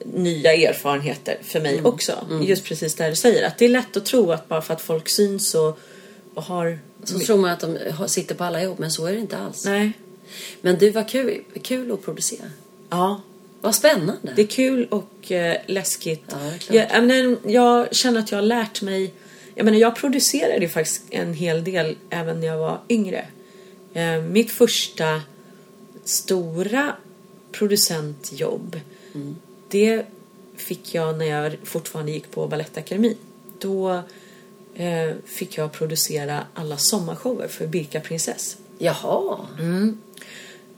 nya erfarenheter för mig Mm. också. Just precis det du säger. Att det är lätt att tro att bara för att folk syns och, och har... Så tror man att de sitter på alla jobb, men så är det inte alls. Nej. Men du, var kul, kul att producera. Ja. Vad spännande. Det är kul och eh, läskigt. Ja, jag, jag, menar, jag känner att jag har lärt mig... Jag menar, jag producerade faktiskt en hel del även när jag var yngre. Eh, mitt första stora producentjobb Mm. det fick jag när jag fortfarande gick på Balettakademin. Då eh, fick jag producera alla sommarshower för Birka prinsess. Jaha.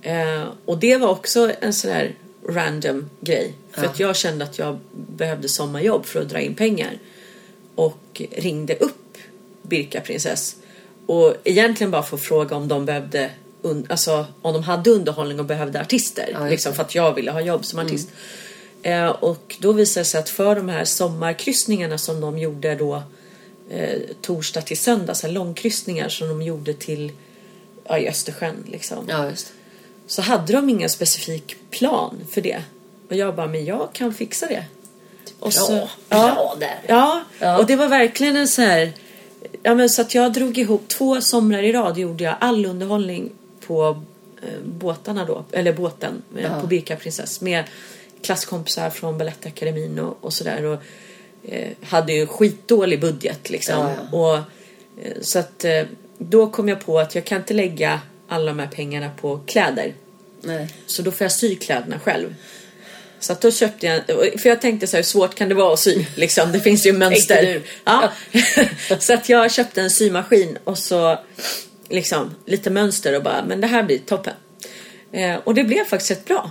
Eh, och det var också en sån där random grej. För Ja. att jag kände att jag behövde sommarjobb för att dra in pengar. Och ringde upp Birka prinsess. Och egentligen bara för att fråga om de behövde alltså om de hade underhållning och behövde artister. Ja, liksom för att jag ville ha jobb som artist. Eh, och då visade det sig att för de här sommarkryssningarna som de gjorde då eh, torsdag till söndag, så här långkryssningar som de gjorde till ja, i Östersjön liksom Ja, så hade de ingen specifik plan för det. Och jag bara, men jag kan fixa det. Och Bra, bra där. Ja, Ja. och det var verkligen en så här... Ja, men så att jag drog ihop två somrar i rad gjorde jag all underhållning på eh, båtarna då, eller båten eh, på Birka prinsess med klasskompisar från Balettakademin och, och sådär. Och eh, hade ju skitdålig budget liksom. Och, eh, så att eh, då kom jag på att jag kan inte lägga alla de här pengarna på kläder. Nej. Så då får jag sy kläderna själv. Så att då köpte jag, för jag tänkte så här, hur svårt kan det vara att sy? Liksom, det finns ju mönster. Ja. så att jag köpte en symaskin och så liksom lite mönster och bara, men det här blir toppen. Eh, och det blev faktiskt rätt bra.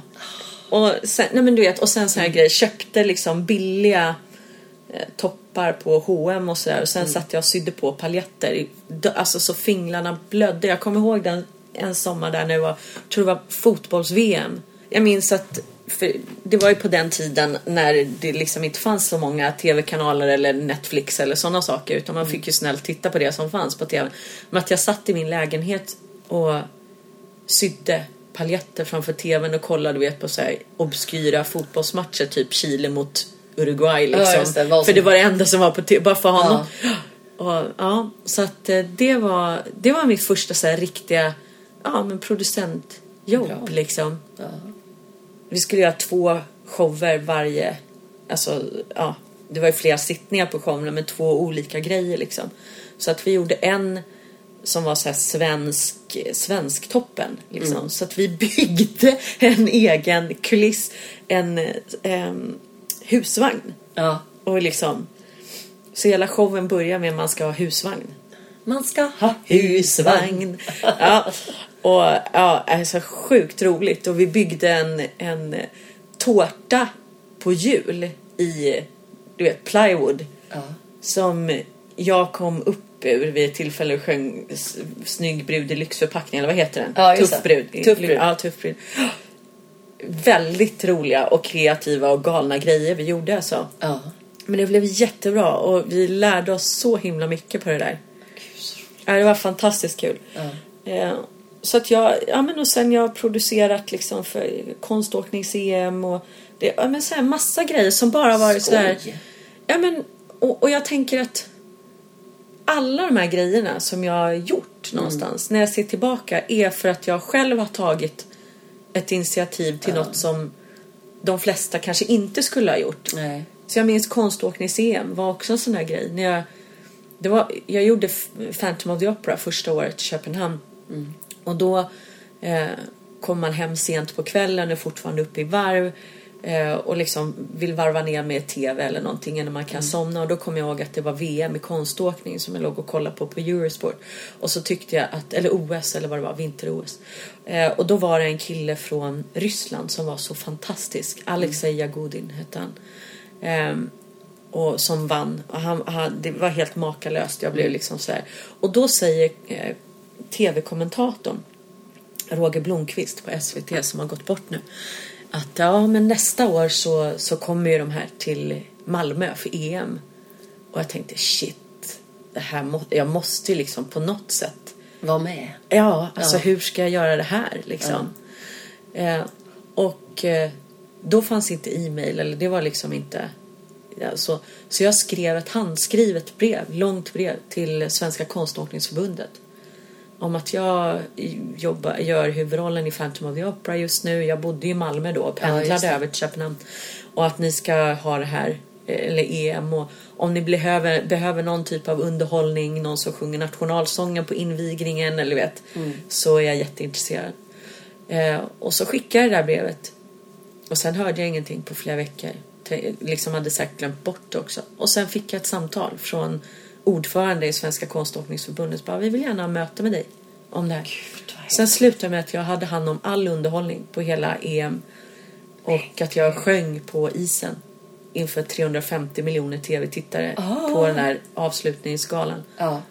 Och sen, nej men du vet, och sen så här grejer, köpte liksom billiga eh, toppar på H&M och sådär och sen satt jag och sydde på paljetter. Alltså så finglarna blödde. Jag kommer ihåg den en sommar där när det var, tror det var fotbolls-VM. Jag minns att det var ju på den tiden när det liksom inte fanns så många tv-kanaler eller Netflix eller sådana saker utan man fick ju snällt titta på det som fanns på tv. Men att jag satt i min lägenhet och sydde paljetter framför tvn och kollade vet, på så här obskyra fotbollsmatcher typ Chile mot Uruguay liksom. Ja, det, som- För det var det enda som var på tv, bara för honom. Och, ja, så att eh, det var, det var mitt första så här riktiga ja, men producentjobb Bra. liksom. Ja. Vi skulle göra två shower varje, alltså ja, det var ju flera sittningar på showerna men två olika grejer liksom. Så att vi gjorde en som var så här svensk, svensktoppen liksom. Så att vi byggde en egen kuliss, en em, husvagn. ja. Och liksom, så hela showen börjar med att man ska ha husvagn. Man ska Ha husvagn. Ja, och ja, alltså sjukt roligt. Och vi byggde en, en tårta på hjul i, du vet, plywood. Ja. Som jag kom upp ur vid ett tillfälle och sjöng Snygg brud i lyxförpackning, eller vad heter den? Ja, tuff brud. Tuff brud. Ja, tuff brud. Väldigt roliga och kreativa och galna grejer vi gjorde alltså. Ja. Men det blev jättebra och vi lärde oss så himla mycket på det där. Ja, det var fantastiskt kul. Ja. Eh, så att jag, ja men och sen jag har producerat liksom för konståknings-EM och det, ja men så här massa grejer som bara varit så här. Skoj. Ja men, och, och jag tänker att alla de här grejerna som jag har gjort någonstans när jag ser tillbaka är för att jag själv har tagit ett initiativ till något som de flesta kanske inte skulle ha gjort. Nej. Så jag minns konståknings-EM var också en sån här grej. När jag, det var, jag gjorde Phantom of the Opera första året i Köpenhamn. Och då eh, kom man hem sent på kvällen och är fortfarande uppe i varv. Eh, och liksom vill varva ner med TV eller någonting innan man kan somna. Och då kom jag ihåg att det var VM i konståkning som jag låg och kollade på på Eurosport. Och så tyckte jag att, eller OS eller vad det var, vinter-OS. Eh, och då var det en kille från Ryssland som var så fantastisk. Alexej Jagudin hette han. Och som vann. Och han, han, det var helt makalöst. Jag blev liksom så här. Och då säger eh, tv-kommentatorn Roger Blomqvist på SVT som har gått bort nu. Att ja, men nästa år så, så kommer ju de här till Malmö för EM. Och jag tänkte shit, det här må, jag måste ju liksom på något sätt Var med. Ja, alltså Ja. hur ska jag göra det här liksom? Eh, och eh, då fanns inte e-mail eller det var liksom inte ja, så, jag skrev ett handskrivet brev, långt brev till Svenska konståkningsförbundet om att jag jobbar, gör huvudrollen i Phantom of the Opera just nu. Jag bodde i Malmö då och Ja, pendlade det. över till Köpenhamn. Och att ni ska ha det här, eh, eller EM. Och om ni behöver, behöver någon typ av underhållning, någon som sjunger nationalsången på invigningen eller vet, så är jag jätteintresserad. Eh, och så skickade jag det där brevet. Och sen hörde jag ingenting på flera veckor. Liksom hade säkert glömt bort det också. Och sen fick jag ett samtal från ordförande i Svenska konståkningsförbundet. Bara, vi vill gärna ha möte med dig om det här. Sen slutade med att jag hade hand om all underhållning på hela EM. Och att jag sjöng på isen inför 350 miljoner tv-tittare Ah. på den här avslutningsgalan. Ja.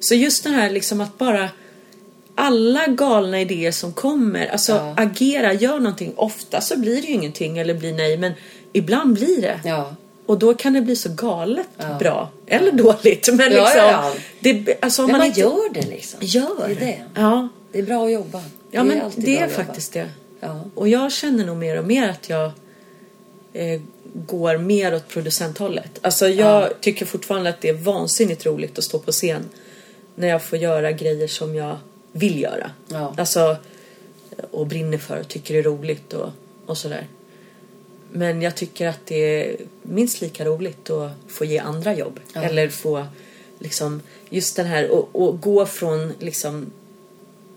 Så just det här liksom att bara alla galna idéer som kommer, alltså Ja. agera, gör någonting. Ofta så blir det ju ingenting eller blir nej, men ibland blir det. Ja. Och då kan det bli så galet Ja. bra. Eller dåligt. Men Ja, liksom, ja. Det, alltså om Men man, man inte gör det liksom. gör Det är det. Ja, Det är bra att jobba. ja men det bra är att jobba. faktiskt det. Och jag känner nog mer och mer att jag eh, går mer åt producenthållet. Alltså jag Ja. tycker fortfarande att det är vansinnigt roligt att stå på scen när jag får göra grejer som jag vill göra. Alltså, och brinner för och tycker det är roligt och, och sådär. Men jag tycker att det är minst lika roligt att få ge andra jobb. Ja. Eller få liksom just den här och, och gå från liksom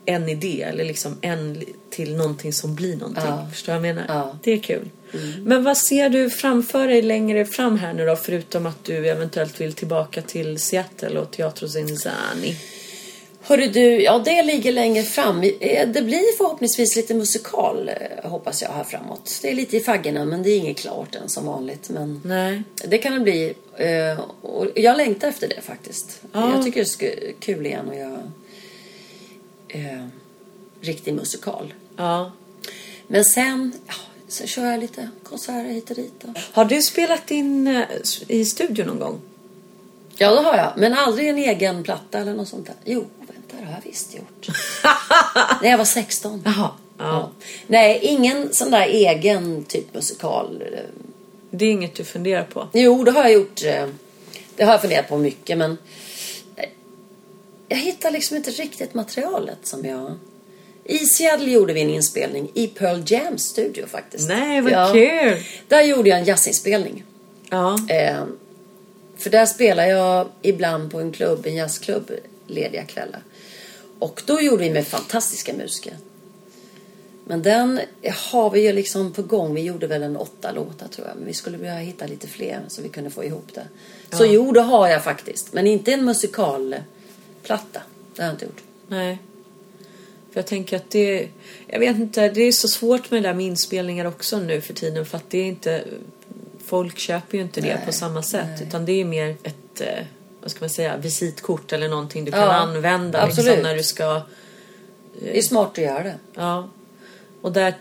en idé eller liksom en till någonting som blir någonting. Ja. Förstår du vad jag menar? Ja. Det är kul. Men vad ser du framför dig längre fram här nu då? Förutom att du eventuellt vill tillbaka till Seattle och Teatro Zinzani. Hörru du, ja det ligger längre fram. Eh, Det blir förhoppningsvis lite musikal eh, hoppas jag här framåt. Det är lite i faggorna men det är inget klart än som vanligt. Men Nej. det kan det bli. eh, Och jag längtar efter det faktiskt. Ja. Jag tycker det är kul igen att göra eh, riktig musikal. Ja. Men sen, ja, sen kör jag lite konserter hit och dit. Då. Har du spelat in i studio någon gång? Ja, det har jag. Men aldrig en egen platta eller något sånt där. Jo, det har jag visst gjort. När jag var 16. Jaha. Ja. Ja. Nej, ingen sån där egen typ musikal. Det är inget du funderar på? Jo, det har jag gjort. eh, Det har jag funderat på mycket, men eh, jag hittar liksom inte riktigt materialet som jag... I Seattle gjorde vi en inspelning i Pearl Jams studio faktiskt. Nej, vad Ja. kul! Där gjorde jag en jazzinspelning. Ja. Eh, för där spelar jag ibland på en klubb, en jazzklubb, lediga kvällar. Och då gjorde vi med fantastiska musiker. Men den har vi ju liksom på gång. Vi gjorde väl en åtta låtar tror jag. Men vi skulle behöva hitta lite fler så vi kunde få ihop det. Så jo, det har jag faktiskt. Men inte en musikalplatta. Det har jag inte gjort. Nej. För jag tänker att det... Jag vet inte, det är så svårt med det där med inspelningar också nu för tiden för att det är inte... Folk köper ju inte det Nej, på samma sätt nej. utan det är mer ett, eh, vad ska man säga, visitkort eller någonting du kan Ja, använda liksom, absolut. när du ska... Det är smart att göra det. Ja. Och där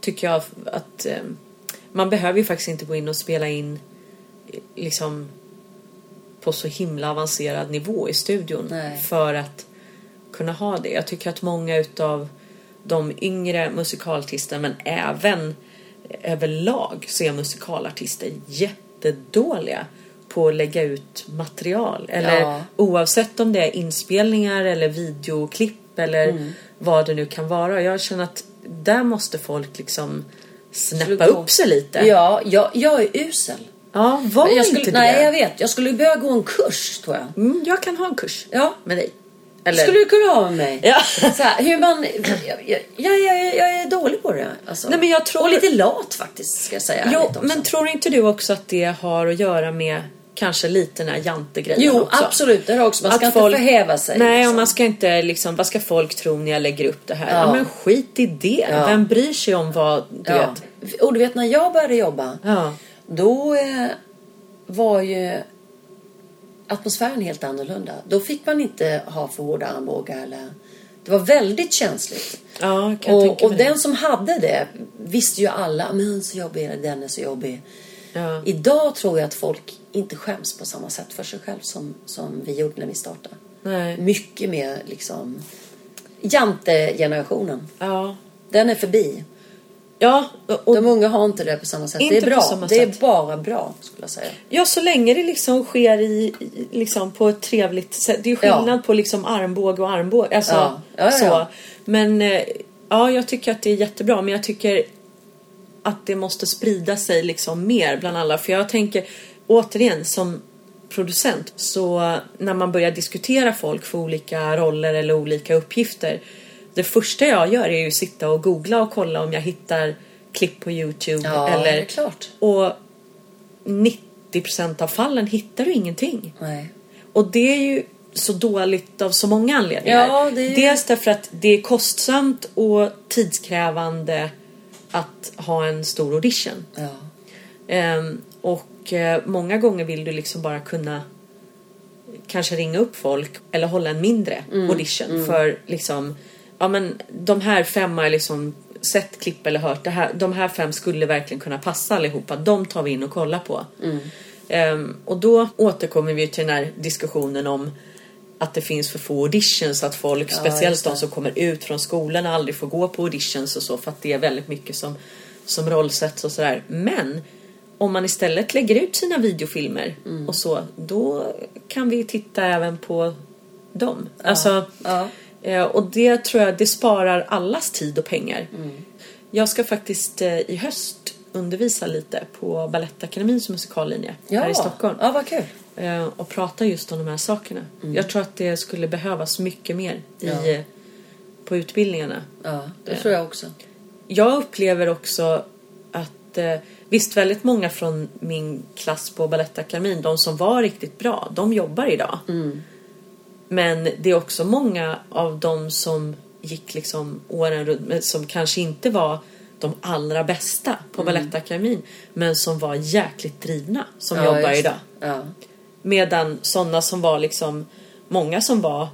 tycker jag att eh, man behöver ju faktiskt inte gå in och spela in eh, liksom på så himla avancerad nivå i studion Nej. för att kunna ha det. Jag tycker att många utav de yngre musikalartisterna men även överlag så är musikalartister jättedåliga på att lägga ut material. Eller Ja. oavsett om det är inspelningar eller videoklipp eller Mm. vad det nu kan vara. Jag känner att där måste folk liksom snäppa upp sig lite. Ja, jag, jag är usel. Ja, var jag inte skulle, det. Nej, jag vet. Jag skulle börja gå en kurs, tror jag. Mm, jag kan ha en kurs Ja. med dig. Eller? Skulle du kunna ha med mig? Ja. Så här, hur man... Jag, jag, jag, jag, är dålig på det. Alltså. Nej, men jag tror- Och lite lat faktiskt, ska jag säga. Jo, men tror inte du också att det har att göra med kanske lite den här jantegrejen Jo, också? absolut. Det är också. Man ska Att inte folk- förhäva sig. Nej, liksom. och man ska inte liksom, vad ska folk tro när jag lägger upp det här? Ja, Ja. men skit i det. Ja. Vem bryr sig om vad, du ja. vet? Och du vet, när jag började jobba, Ja. då eh, var ju atmosfären helt annorlunda. Då fick man inte ha för hårda armbågar. Eller... Det var väldigt känsligt. Ja, kan Och, och den som hade det visste ju alla, men är så jobbig, eller den är så jobbig. Ja. Idag tror jag att folk inte skäms på samma sätt för sig själv som, som vi gjorde när vi startade. Nej. Mycket mer liksom Jante-generationen. Ja. Den är förbi. Ja, och, De unga har inte det på samma sätt. Inte det är bra. det är bara bra skulle jag säga. Ja, så länge det liksom sker i, liksom på ett trevligt sätt. Det är skillnad Ja. på liksom armbåge och armbåge. Alltså, Ja. Ja, så. Men eh, ja, jag tycker att det är jättebra. Men jag tycker att det måste sprida sig liksom mer bland alla. För jag tänker återigen som producent så när man börjar diskutera folk för olika roller eller olika uppgifter. Det första jag gör är ju att sitta och googla och kolla om jag hittar klipp på Youtube. Ja, eller, klart. Och 90% av fallen hittar du ingenting. Nej. Och det är ju så dåligt av så många anledningar. Ja, det är ju- Dels därför att det är kostsamt och tidskrävande att ha en stor audition. Ja. Ehm, och eh, många gånger vill du liksom bara kunna kanske ringa upp folk eller hålla en mindre Mm, audition för liksom ja men de här fem har liksom sett klipp eller hört det här, de här fem skulle verkligen kunna passa allihopa de tar vi in och kollar på Mm. Ehm, och då återkommer vi till den här diskussionen om att det finns för få auditions att folk, Ja, speciellt de som kommer ut från skolan aldrig får gå på auditions och så för att det är väldigt mycket som, som rollsätts och sådär. Men om man istället lägger ut sina videofilmer Mm. och så, då kan vi titta även på dem. Alltså, Ja. eh, och det tror jag, det sparar allas tid och pengar. Mm. Jag ska faktiskt eh, i höst undervisa lite på Balettakademins musikallinje här i Stockholm. Ja, vad kul. Eh, och prata just om de här sakerna. Jag tror att det skulle behövas mycket mer i, Mm. Ja. på utbildningarna. Ja, det tror jag också. Jag upplever också att visst väldigt många från min klass på Balettakademin, de som var riktigt bra, de jobbar idag. Mm. Men det är också många av dem som gick liksom åren runt, som kanske inte var de allra bästa på Mm. Balettakademin, men som var jäkligt drivna, som Ja, jobbar idag. Ja. Medan sådana som var liksom Många som var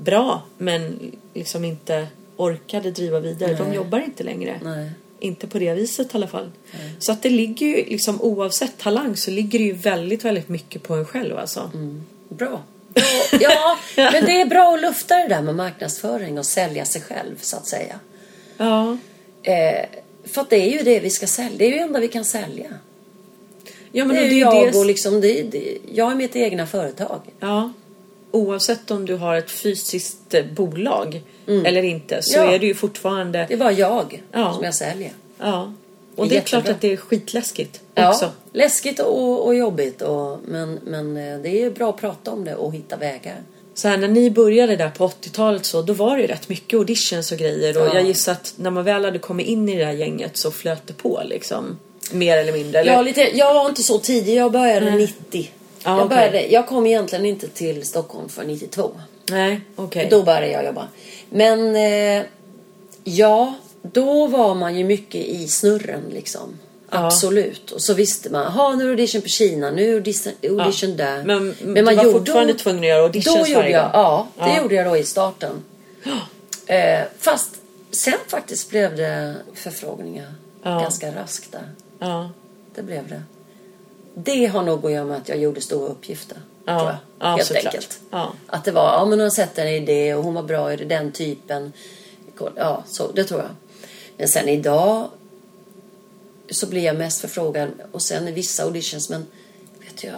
bra men liksom inte orkade driva vidare. De Nej. jobbar inte längre. Nej. Inte på det viset i alla fall. Så att det ligger ju liksom oavsett talang så ligger det ju väldigt väldigt mycket på en själv alltså. Mm. Bra. Bra. Ja, men det är bra att lufta det där med marknadsföring och sälja sig själv så att säga. Ja. Eh, för att det är ju det vi ska sälja. Det är ju det enda vi kan sälja. Ja men det är ju jag det, och liksom, det, det, jag är mitt egna företag. Ja. Oavsett om du har ett fysiskt eh, bolag eller inte så Mm. Ja. är det ju fortfarande Det är bara jag Ja. som jag säljer. Ja. Och Det det är är klart att det är skitläskigt Ja, också. läskigt och, och jobbigt. Och, men, men eh, det är bra att prata om det och hitta vägar. Så här, när ni började där på 80-talet så då var det ju rätt mycket auditions och grejer och Ja. jag gissar att när man väl hade kommit in i det här gänget så flöt det på liksom. Mer eller mindre. Eller? Jag, lite, jag var inte så tidig. Jag började 90. Ja, jag, började, jag kom egentligen inte till Stockholm för 92. Nej, okej. Då började jag jobba. Men eh, ja, då var man ju mycket i snurren liksom. Ja. Absolut. Och så visste man, ha nu är audition på Kina, nu är audition, audition där. Men, du var fortfarande tvungen att göra auditions Då gjorde jag, ja, det Ja. gjorde jag då i starten. Eh, fast sen faktiskt blev det förfrågningar Ja. ganska raskt där. Ja. Det blev det. Det har nog att göra med att jag gjorde stora uppgifter. Ja. Tror jag. Ja, Helt såklart. enkelt. Ja. Att det var, ja men hon har sett en idé och hon var bra i det, den typen. Ja, så det tror jag. Men sen idag så blir jag mest förfrågad och sen i vissa auditions men vet du, jag,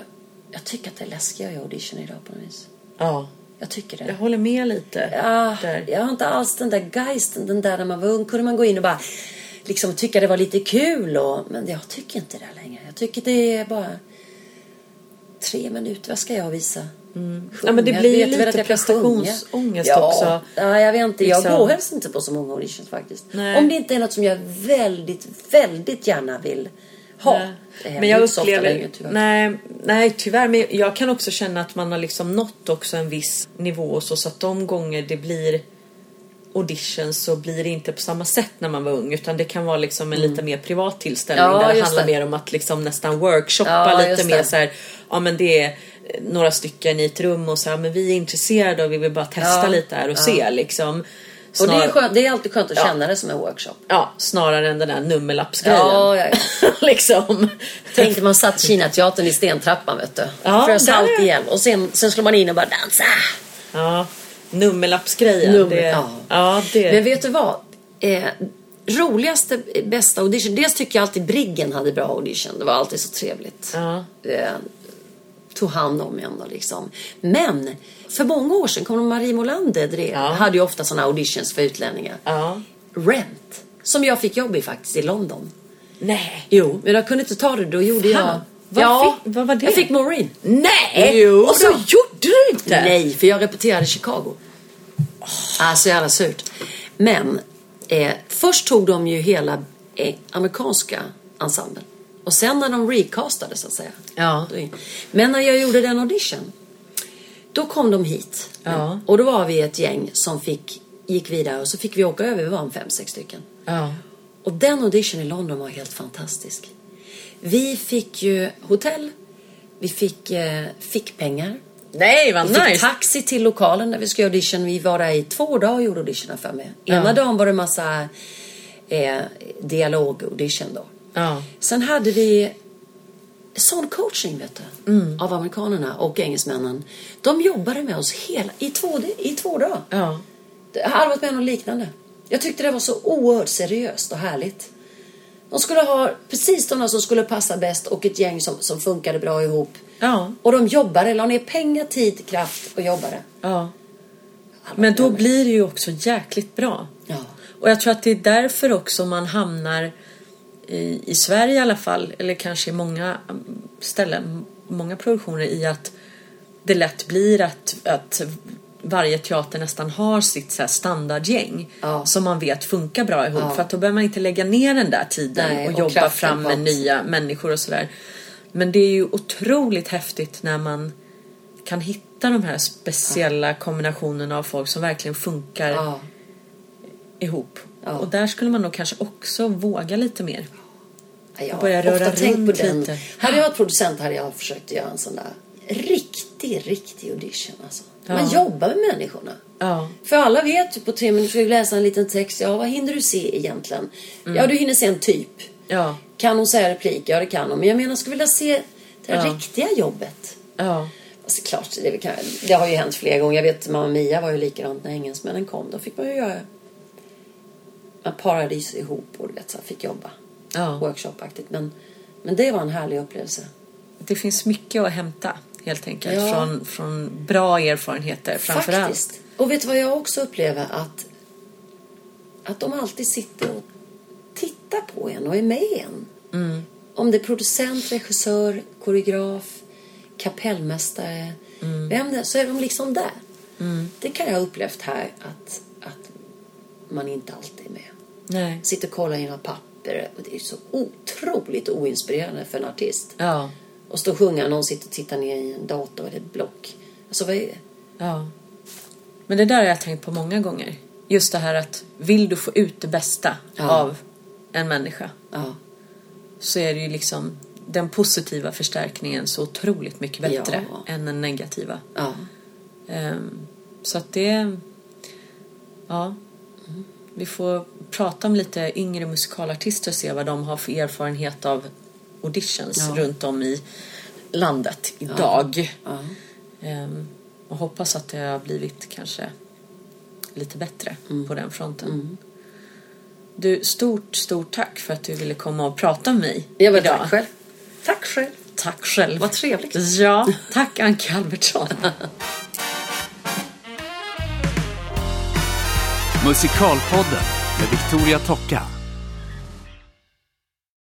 jag tycker att det är läskigare i audition idag på något vis. ja. Jag tycker det. Jag håller med lite. Ja, där. jag har inte alls den där geisten, den där när man var ung kunde man gå in och bara liksom tycka det var lite kul. Och, men jag tycker inte det längre. Jag tycker det är bara tre minuter. Vad ska jag visa? Mm. Ja, men det blir ju lite prestationsångest ja, också. Ja, jag vet inte. Jag Liksom. går helst inte på så många auditions faktiskt. Nej. Om det inte är något som jag väldigt, väldigt gärna vill ha. Nej. Men jag upplever... längre, tyvärr. nej, nej, tyvärr. Men jag kan också känna att man har liksom nått också en viss nivå så, så att de gånger det blir auditions så blir det inte på samma sätt när man var ung utan det kan vara liksom en lite mer privat tillställning Mm. Ja, där det handlar det. mer om att liksom nästan workshoppa Ja, lite mer det. så här, ja men det är några stycken i ett rum och så här, men vi är intresserade och vi vill bara testa Ja, lite här och se liksom. Och det är, Snar- skönt, det är alltid skönt att känna det som en workshop. Ja, snarare än den där nummerlappsgrejen. Ja, ja, ja. liksom. Tänk när man satt Kinateatern i stentrappan vet du. Ja, Frös är- ihjäl. Och sen, sen slår man in och bara dansa. Ja, nummerlappsgrejen. Nummer- det, ja. ja. det. Men vet du vad? Eh, roligaste, bästa audition. Dels tycker jag alltid Briggen hade bra audition. Det var alltid så trevligt. Ja. Eh, tog hand om en och liksom. Men för många år sedan kom Marie Molander drev. Ja. Hade ju ofta sådana auditions för utlänningar. Ja. Rent. Som jag fick jobb i faktiskt i London. Nej. Jo, men jag kunde inte ta det. Då gjorde Fan. jag... Vad ja, fick- vad var det? Jag fick Maureen. Nej! Jo, och så gjorde inte? Nej, för jag repeterade Chicago. Ah, så jävla surt. Men eh, först tog de ju hela eh, amerikanska ensemblen. Och sen när de recastade så att säga. Ja. Men när jag gjorde den audition. Då kom de hit. Ja. Och då var vi ett gäng som fick, gick vidare och så fick vi åka över. Vi var en fem, sex stycken. Ja. Och den audition i London var helt fantastisk. Vi fick ju hotell. Vi fick eh, fickpengar. Nej, vad Vi fick nice. taxi till lokalen där vi skulle göra audition. Vi var där i två dagar och gjorde auditionen för mig. Ena Ja. dagen var det massa eh, dialog-audition då. Ja. Sen hade vi sån coaching vet du. Mm. Av amerikanerna och engelsmännen. De jobbade med oss hela, i, två, i två dagar. Ja. Jag har aldrig varit med något liknande. Jag tyckte det var så oerhört seriöst och härligt. De skulle ha precis de som skulle passa bäst och ett gäng som, som funkade bra ihop. Ja. Och de jobbade, la ner pengar, tid, kraft och jobbade. ja. Men då blir det ju också jäkligt bra. Ja. Och jag tror att det är därför också man hamnar i, i Sverige i alla fall, eller kanske i många ställen, många produktioner i att det lätt blir att, att varje teater nästan har sitt så standardgäng Ja. som man vet funkar bra ihop. Ja. För att då behöver man inte lägga ner den där tiden Nej, och och jobba fram med nya människor och sådär. Men det är ju otroligt häftigt när man kan hitta de här speciella kombinationerna av folk som verkligen funkar Ja. ihop. Ja. Och där skulle man nog kanske också våga lite mer. Jag Börja röra tänkt på runt den. lite. Hade jag varit producent hade jag försökt göra en sån där riktig, riktig audition. Alltså. Ja. Man jobbar med människorna. Ja. För alla vet ju på tre minuter ska du läsa en liten text. Ja, vad hinner du se egentligen? Mm. Ja, du hinner se en typ. Ja. Kan hon säga replik? Ja, det kan hon. Men jag menar, skulle vilja se det Ja. riktiga jobbet. Ja. Alltså, klart, det, kan, det har ju hänt flera gånger. Jag vet Mamma Mia var ju likadant när engelsmännen kom. Då fick man ju göra en paradis ihop och du vet, så fick jobba. Ja. Workshopaktigt. Men, men det var en härlig upplevelse. Det finns mycket att hämta helt enkelt Ja. från, från bra erfarenheter framför Faktiskt. allt. Och vet du vad jag också upplever? Att, att de alltid sitter och tittar på en och är med en. Mm. Om det är producent, regissör, koreograf, kapellmästare. Mm. Vem det är, så är de liksom där. Det kan jag ha upplevt här att, att man inte alltid är med. Nej. Sitter och kollar i några papper och det är så otroligt oinspirerande för en artist. Ja. Och stå och sjunga, någon sitter och tittar ner i en dator eller ett block. Alltså vad är det? Ja. Men det där har jag tänkt på många gånger. Just det här att vill du få ut det bästa Ja. av en människa Ja. så är det ju liksom den positiva förstärkningen så otroligt mycket bättre Ja. än den negativa. Ja. Ehm, så att det... Ja. Vi får prata om lite yngre musikalartister och se vad de har för erfarenhet av auditions Ja. runt om i landet idag. Ehm, och hoppas att det har blivit kanske lite bättre Mm. på den fronten. Du, stort, stort tack för att du ville komma och prata med mig Ja, men idag. tack själv. Tack själv. Tack själv. Vad trevligt. Ja, tack Anka Albertsson. Musikalpodden med Victoria Tocka.